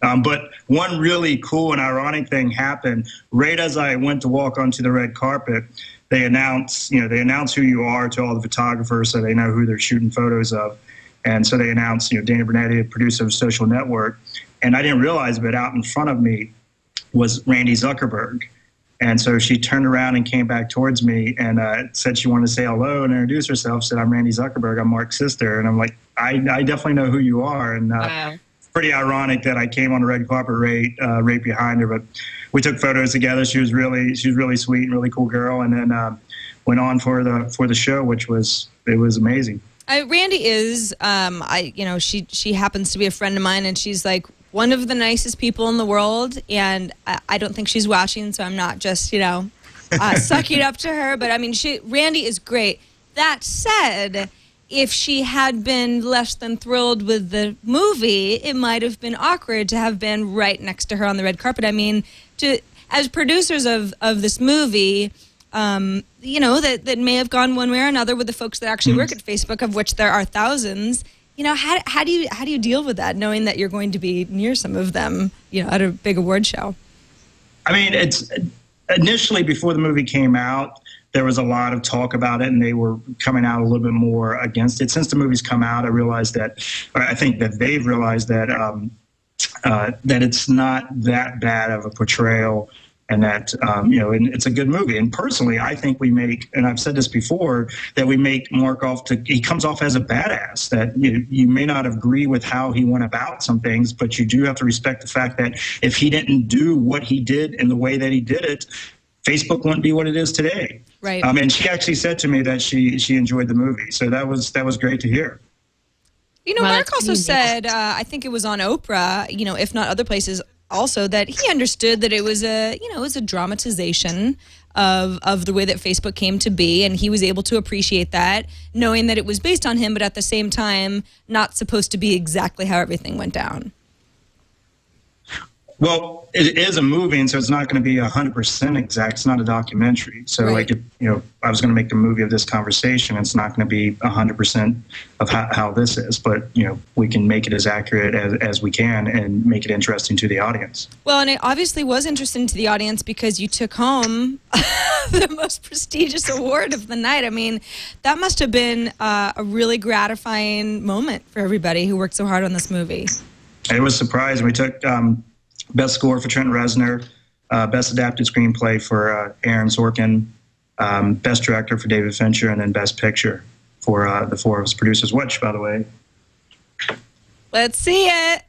Um, but one really cool and ironic thing happened right as I went to walk onto the red carpet. They announce, you know, they announce who you are to all the photographers, so they know who they're shooting photos of. And so they announced, you know, Dana Brunetti, producer of Social Network. And I didn't realize, but out in front of me, was Randi Zuckerberg. And so she turned around and came back towards me and uh, said she wanted to say hello and introduce herself. Said, "I'm Randi Zuckerberg. I'm Mark's sister." And I'm like, "I, I definitely know who you are." And uh, wow. pretty ironic that I came on the red carpet right uh, right behind her. But we took photos together. She was really she was really sweet and really cool girl. And then uh, went on for the for the show, which was it was amazing. Uh, Randi is, um, I you know she she happens to be a friend of mine, and she's like one of the nicest people in the world, and I, I don't think she's watching, so I'm not just you know uh, sucking up to her. But I mean, she Randi is great. That said, if she had been less than thrilled with the movie, it might have been awkward to have been right next to her on the red carpet. I mean, to as producers of of this movie um, you know, that, that may have gone one way or another with the folks that actually work at Facebook, of which there are thousands. You know, how, how do you how do you deal with that, knowing that you're going to be near some of them, you know, at a big award show? I mean, it's initially before the movie came out, there was a lot of talk about it, and they were coming out a little bit more against it. Since the movie's come out, I realized that, or I think that they've realized that um, uh, that it's not that bad of a portrayal, and that um, you know, and it's a good movie. And personally, I think we make, and I've said this before, that we make Markov to he comes off as a badass. That you, you may not agree with how he went about some things, but you do have to respect the fact that if he didn't do what he did in the way that he did it, Facebook wouldn't be what it is today. Right. Um, and she actually said to me that she she enjoyed the movie, so that was that was great to hear. You know, Well, Mark also said, uh, I think it was on Oprah, you know, if not other places, also that he understood that it was a, you know, it was a dramatization of of the way that Facebook came to be, and he was able to appreciate that, knowing that it was based on him, but at the same time, not supposed to be exactly how everything went down. Well, it is a movie, and so it's not going to be hundred percent exact. It's not a documentary. So, Right. like, if, you know, I was going to make a movie of this conversation. It's not going to be hundred percent of how, how this is, but you know, we can make it as accurate as, as we can and make it interesting to the audience. Well, and it obviously was interesting to the audience because you took home the most prestigious award of the night. I mean, that must have been uh, a really gratifying moment for everybody who worked so hard on this movie. It was surprising. We took um, best score for Trent Reznor, uh, best adapted screenplay for uh, Aaron Sorkin, um, best director for David Fincher, and then best picture for uh, the four of us producers. Which, by the way, Let's see it.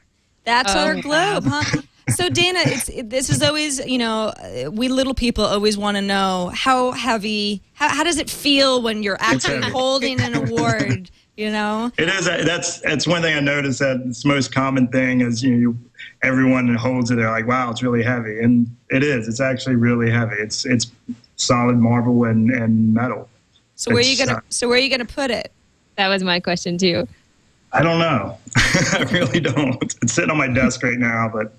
That's Oh, our wow. globe, huh? So Dana, it's it, this is always you know uh, we little people always want to know how heavy how, how does it feel when you're actually holding an award you know It is. uh, That's that's one thing I noticed. That it's the most common thing is you know you, everyone holds it. They're like, "Wow, it's really heavy," and it is. It's actually really heavy. It's it's solid marble and, and metal. so where are you gonna uh, so where are you gonna put it That was my question too. I don't know. I really don't. It's sitting on my desk right now, but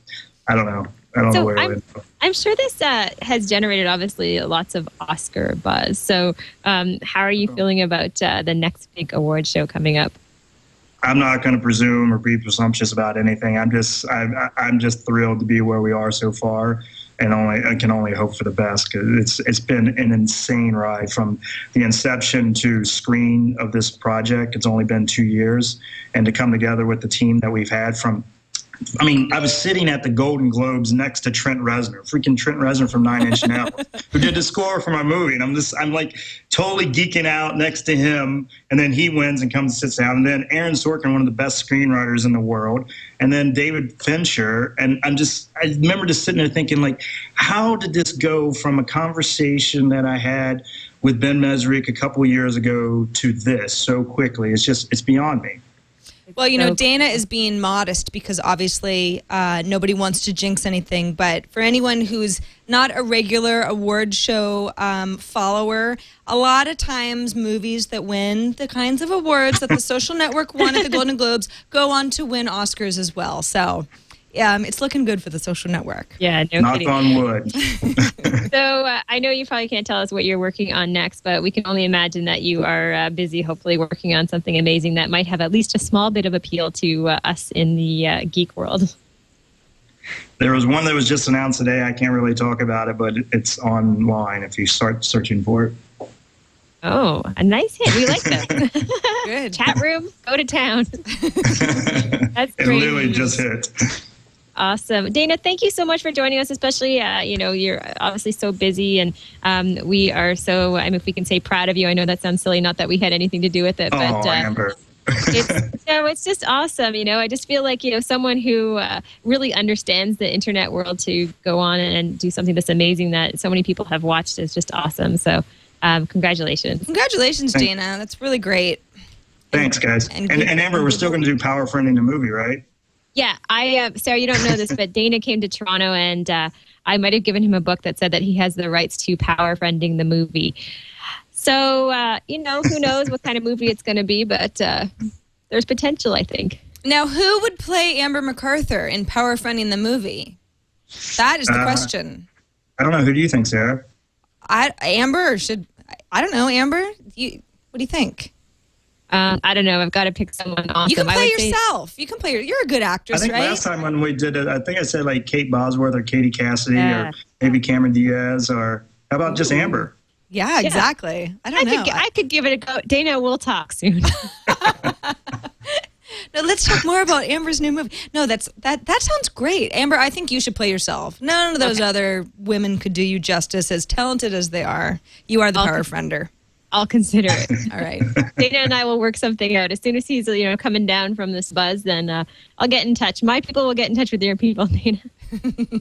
I don't know. I don't So know where I'm- I'm sure this uh, has generated obviously lots of Oscar buzz. So, um, how are you feeling about uh, the next big award show coming up? I'm not going to presume or be presumptuous about anything. I'm just I'm, I'm just thrilled to be where we are so far, and only I can only hope for the best because it's it's been an insane ride from the inception to screen of this project. It's only been two years, and to come together with the team that we've had from. I mean, I was sitting at the Golden Globes next to Trent Reznor, freaking Trent Reznor from Nine Inch Nails, who did the score for my movie, and I'm just I'm like totally geeking out next to him, and then he wins and comes and sits down, and then Aaron Sorkin, one of the best screenwriters in the world, and then David Fincher, and I'm just I remember just sitting there thinking like, how did this go from a conversation that I had with Ben Mezrich a couple of years ago to this so quickly? It's just it's beyond me. Well you know So- dana is being modest because obviously uh, nobody wants to jinx anything but for anyone who's not a regular award show um, follower a lot of times movies that win the kinds of awards that the social network won at the golden globes go on to win oscars as well. So um, it's looking good for the social network Yeah, no Knock kidding. on wood. So uh, I know you probably can't tell us what you're working on next, but we can only imagine that you are uh, busy, hopefully working on something amazing that might have at least a small bit of appeal to uh, us in the uh, geek world. There was one that was just announced today. I can't really talk about it, but it's online if you start searching for it. Oh, a nice hit. We like that. good Chat room, go to town. That's It great. literally just hit. Awesome, Dana. Thank you so much for joining us. Especially, uh, you know, you're obviously so busy, and um, we are so. I mean, if we can say proud of you. I know that sounds silly. Not that we had anything to do with it, Oh, but uh, Amber. it's no, it's just awesome. You know, I just feel like you know someone who uh, really understands the internet world to go on and do something that's amazing that so many people have watched is just awesome. So, um, congratulations. congratulations Thank- dana that's really great Thanks, guys. and And, keep- and, Amber, we're still going to do Power Friend in the movie, right? Yeah, I uh, Sarah, you don't know this, but Dana came to Toronto, and uh, I might have given him a book that said that he has the rights to power friending the movie. So uh, you know, who knows what kind of movie it's going to be, but uh, there's potential, I think. Now, who would play Amber MacArthur in Power Friending the movie? That is the Uh, question. I don't know. Who do you think, Sarah? I Amber should I don't know Amber. You what do you think? Um, I don't know. I've got to pick someone awesome. You can play would say- yourself. You can play. You're a good actress, I think right? last time when we did it, I think I said like Kate Bosworth or Katie Cassidy Yeah. or maybe Cameron Diaz or how about just Amber? yeah, exactly. I I don't know. could, I could give it a go. Dana, we'll talk soon. no, let's talk more about Amber's new movie. No, that's that. That sounds great, Amber. I think you should play yourself. None of those other women could do you justice, as talented as they are. You are the I'll- power friender. I'll consider it. All right. Dana and I will work something out. As soon as he's, you know, coming down from this buzz, then uh, I'll get in touch. My people will get in touch with your people, Dana.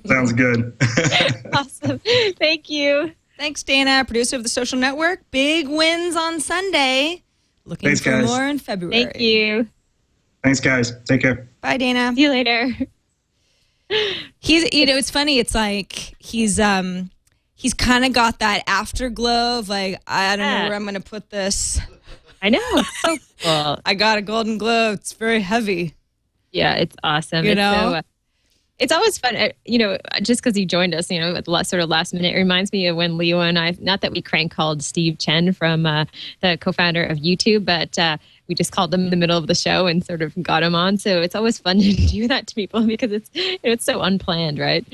Sounds good. awesome. Thank you. Thanks, Dana, producer of the Social Network. Big wins on Sunday. Looking Thanks, for guys. more in February. Thank you. Thanks, guys. Take care. Bye, Dana. See you later. He's, you know, it's funny. It's like he's, um, he's kind of got that afterglow of like, I don't know where I'm going to put this. I know. So cool. I got a golden glow. It's very heavy. Yeah, it's awesome. You it's know? so, uh, it's always fun, uh, you know, just because he joined us, you know, at the last, sort of last minute. It reminds me of when Leo and I, not that we crank called Steve Chen from uh, the co-founder of YouTube, but uh, we just called him in the middle of the show and sort of got him on. So it's always fun to do that to people because it's you know, it's so unplanned, right?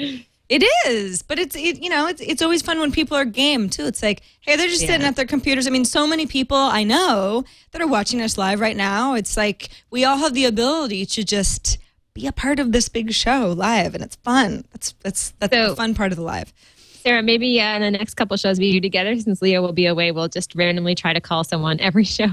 It is, but it's it, you know it's it's always fun when people are game too. It's like hey, they're just sitting at their computers. I mean, so many people I know that are watching us live right now. It's like we all have the ability to just be a part of this big show live, and it's fun. That's that's that's So- the fun part of the live. Sarah, maybe uh, in the next couple shows we do together, since Leo will be away, we'll just randomly try to call someone every show.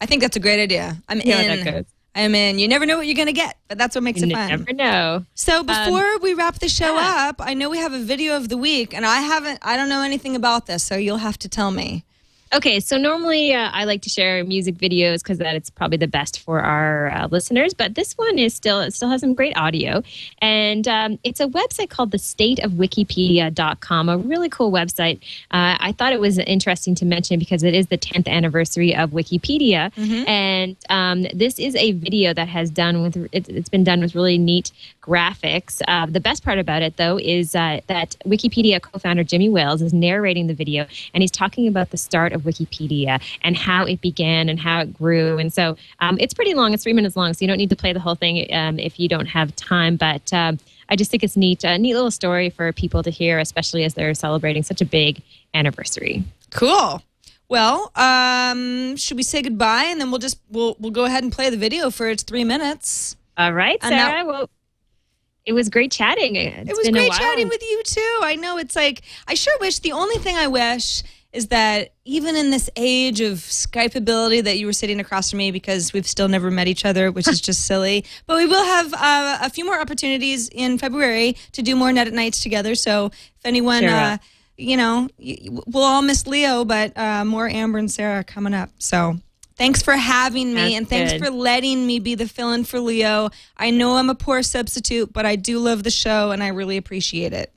I think that's a great idea. I'm See in. I'm in. You never know what you're gonna get, but that's what makes You it fun. You never know. So um, before we wrap the show yeah. up, I know we have a video of the week, and I haven't. I don't know anything about this, so you'll have to tell me. Okay, so normally uh, I like to share music videos because that it's probably the best for our uh, listeners. But this one is still it still has some great audio, and um, it's a website called the State of Wikipedia.com, a really cool website. Uh, I thought it was interesting to mention because it is the 10th anniversary of Wikipedia, and um, this is a video that has done with it, it's been done with really neat graphics. Uh, the best part about it, though, is uh, that Wikipedia co-founder Jimmy Wales is narrating the video, and he's talking about the start of Wikipedia and how it began and how it grew. And so um, it's pretty long; it's three minutes long, so you don't need to play the whole thing um, if you don't have time. But um, I just think it's neat, a neat little story for people to hear, especially as they're celebrating such a big anniversary. Cool. Well, um, should we say goodbye and then we'll just we'll we'll go ahead and play the video for its three minutes. All right, Sarah. well, it was great chatting. It's it was been a great while. chatting with you too. I know it's like I sure wish the only thing I wish is that even in this age of Skype ability that you were sitting across from me because we've still never met each other, which is just silly. But we will have uh, a few more opportunities in February to do more Net at Nights together. So if anyone, Sure. uh, you know, we'll all miss Leo, but uh, more Amber and Sarah coming up. So thanks for having me That's and thanks good. for letting me be the fill-in for Leo. I know I'm a poor substitute, but I do love the show and I really appreciate it.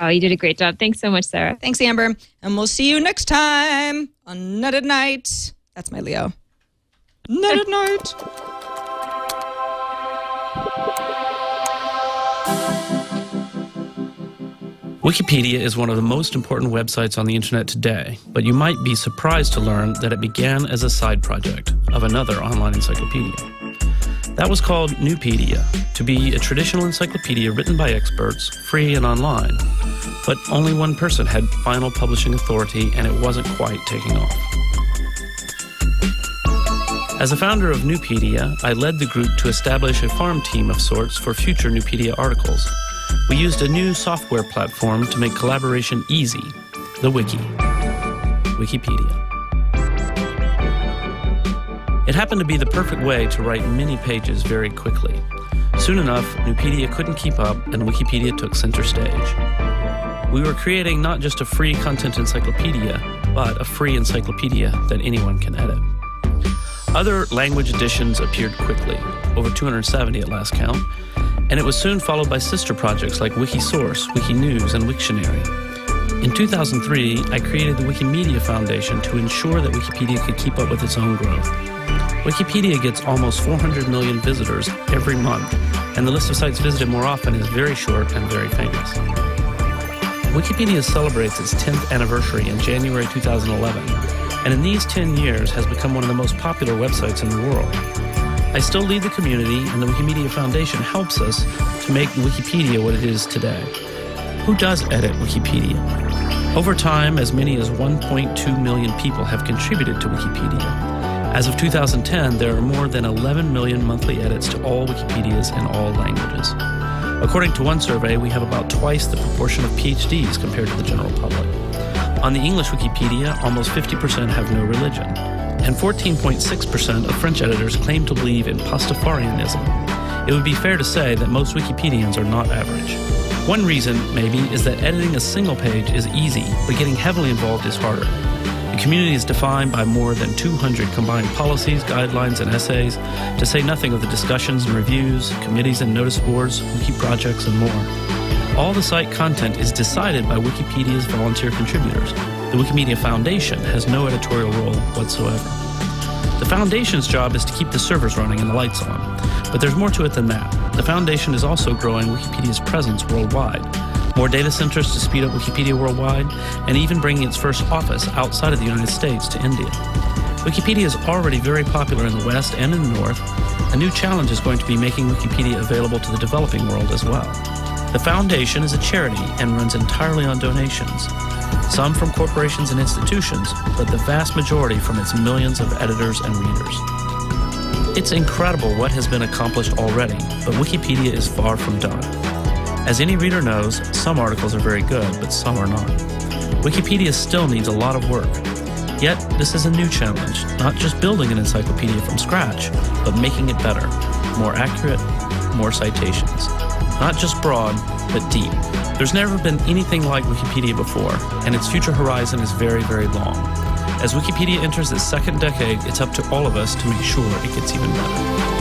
Oh, you did a great job. Thanks so much, Sarah. Thanks, Amber. And we'll see you next time on Net at Night. That's my Leo. Net at Night. Wikipedia is one of the most important websites on the internet today, but you might be surprised to learn that it began as a side project of another online encyclopedia. That was called Nupedia, to be a traditional encyclopedia written by experts, free and online. But only one person had final publishing authority, and it wasn't quite taking off. As a founder of Nupedia, I led the group to establish a farm team of sorts for future Nupedia articles. We used a new software platform to make collaboration easy the Wiki. Wikipedia. It happened to be the perfect way to write many pages very quickly. Soon enough, Nupedia couldn't keep up, and Wikipedia took center stage. We were creating not just a free content encyclopedia, but a free encyclopedia that anyone can edit. Other language editions appeared quickly, over 270 at last count, and it was soon followed by sister projects like Wikisource, Wikinews, and Wiktionary. In 2003, I created the Wikimedia Foundation to ensure that Wikipedia could keep up with its own growth. Wikipedia gets almost 400 million visitors every month, and the list of sites visited more often is very short and very famous. Wikipedia celebrates its 10th anniversary in January 2011, and in these 10 years has become one of the most popular websites in the world. I still lead the community, and the Wikimedia Foundation helps us to make Wikipedia what it is today. Who does edit Wikipedia? Over time, as many as 1.2 million people have contributed to Wikipedia. As of 2010, there are more than 11 million monthly edits to all Wikipedias in all languages. According to one survey, we have about twice the proportion of PhDs compared to the general public. On the English Wikipedia, almost 50% have no religion, and 14.6% of French editors claim to believe in Pastafarianism. It would be fair to say that most Wikipedians are not average. One reason, maybe, is that editing a single page is easy, but getting heavily involved is harder. The community is defined by more than 200 combined policies, guidelines, and essays, to say nothing of the discussions and reviews, committees and notice boards, wiki projects, and more. All the site content is decided by Wikipedia's volunteer contributors. The Wikimedia Foundation has no editorial role whatsoever. The Foundation's job is to keep the servers running and the lights on, but there's more to it than that. The Foundation is also growing Wikipedia's presence worldwide more data centers to speed up Wikipedia worldwide, and even bringing its first office outside of the United States to India. Wikipedia is already very popular in the West and in the North. A new challenge is going to be making Wikipedia available to the developing world as well. The foundation is a charity and runs entirely on donations, some from corporations and institutions, but the vast majority from its millions of editors and readers. It's incredible what has been accomplished already, but Wikipedia is far from done. As any reader knows, some articles are very good, but some are not. Wikipedia still needs a lot of work. Yet, this is a new challenge, not just building an encyclopedia from scratch, but making it better, more accurate, more citations. Not just broad, but deep. There's never been anything like Wikipedia before, and its future horizon is very, very long. As Wikipedia enters its second decade, it's up to all of us to make sure it gets even better.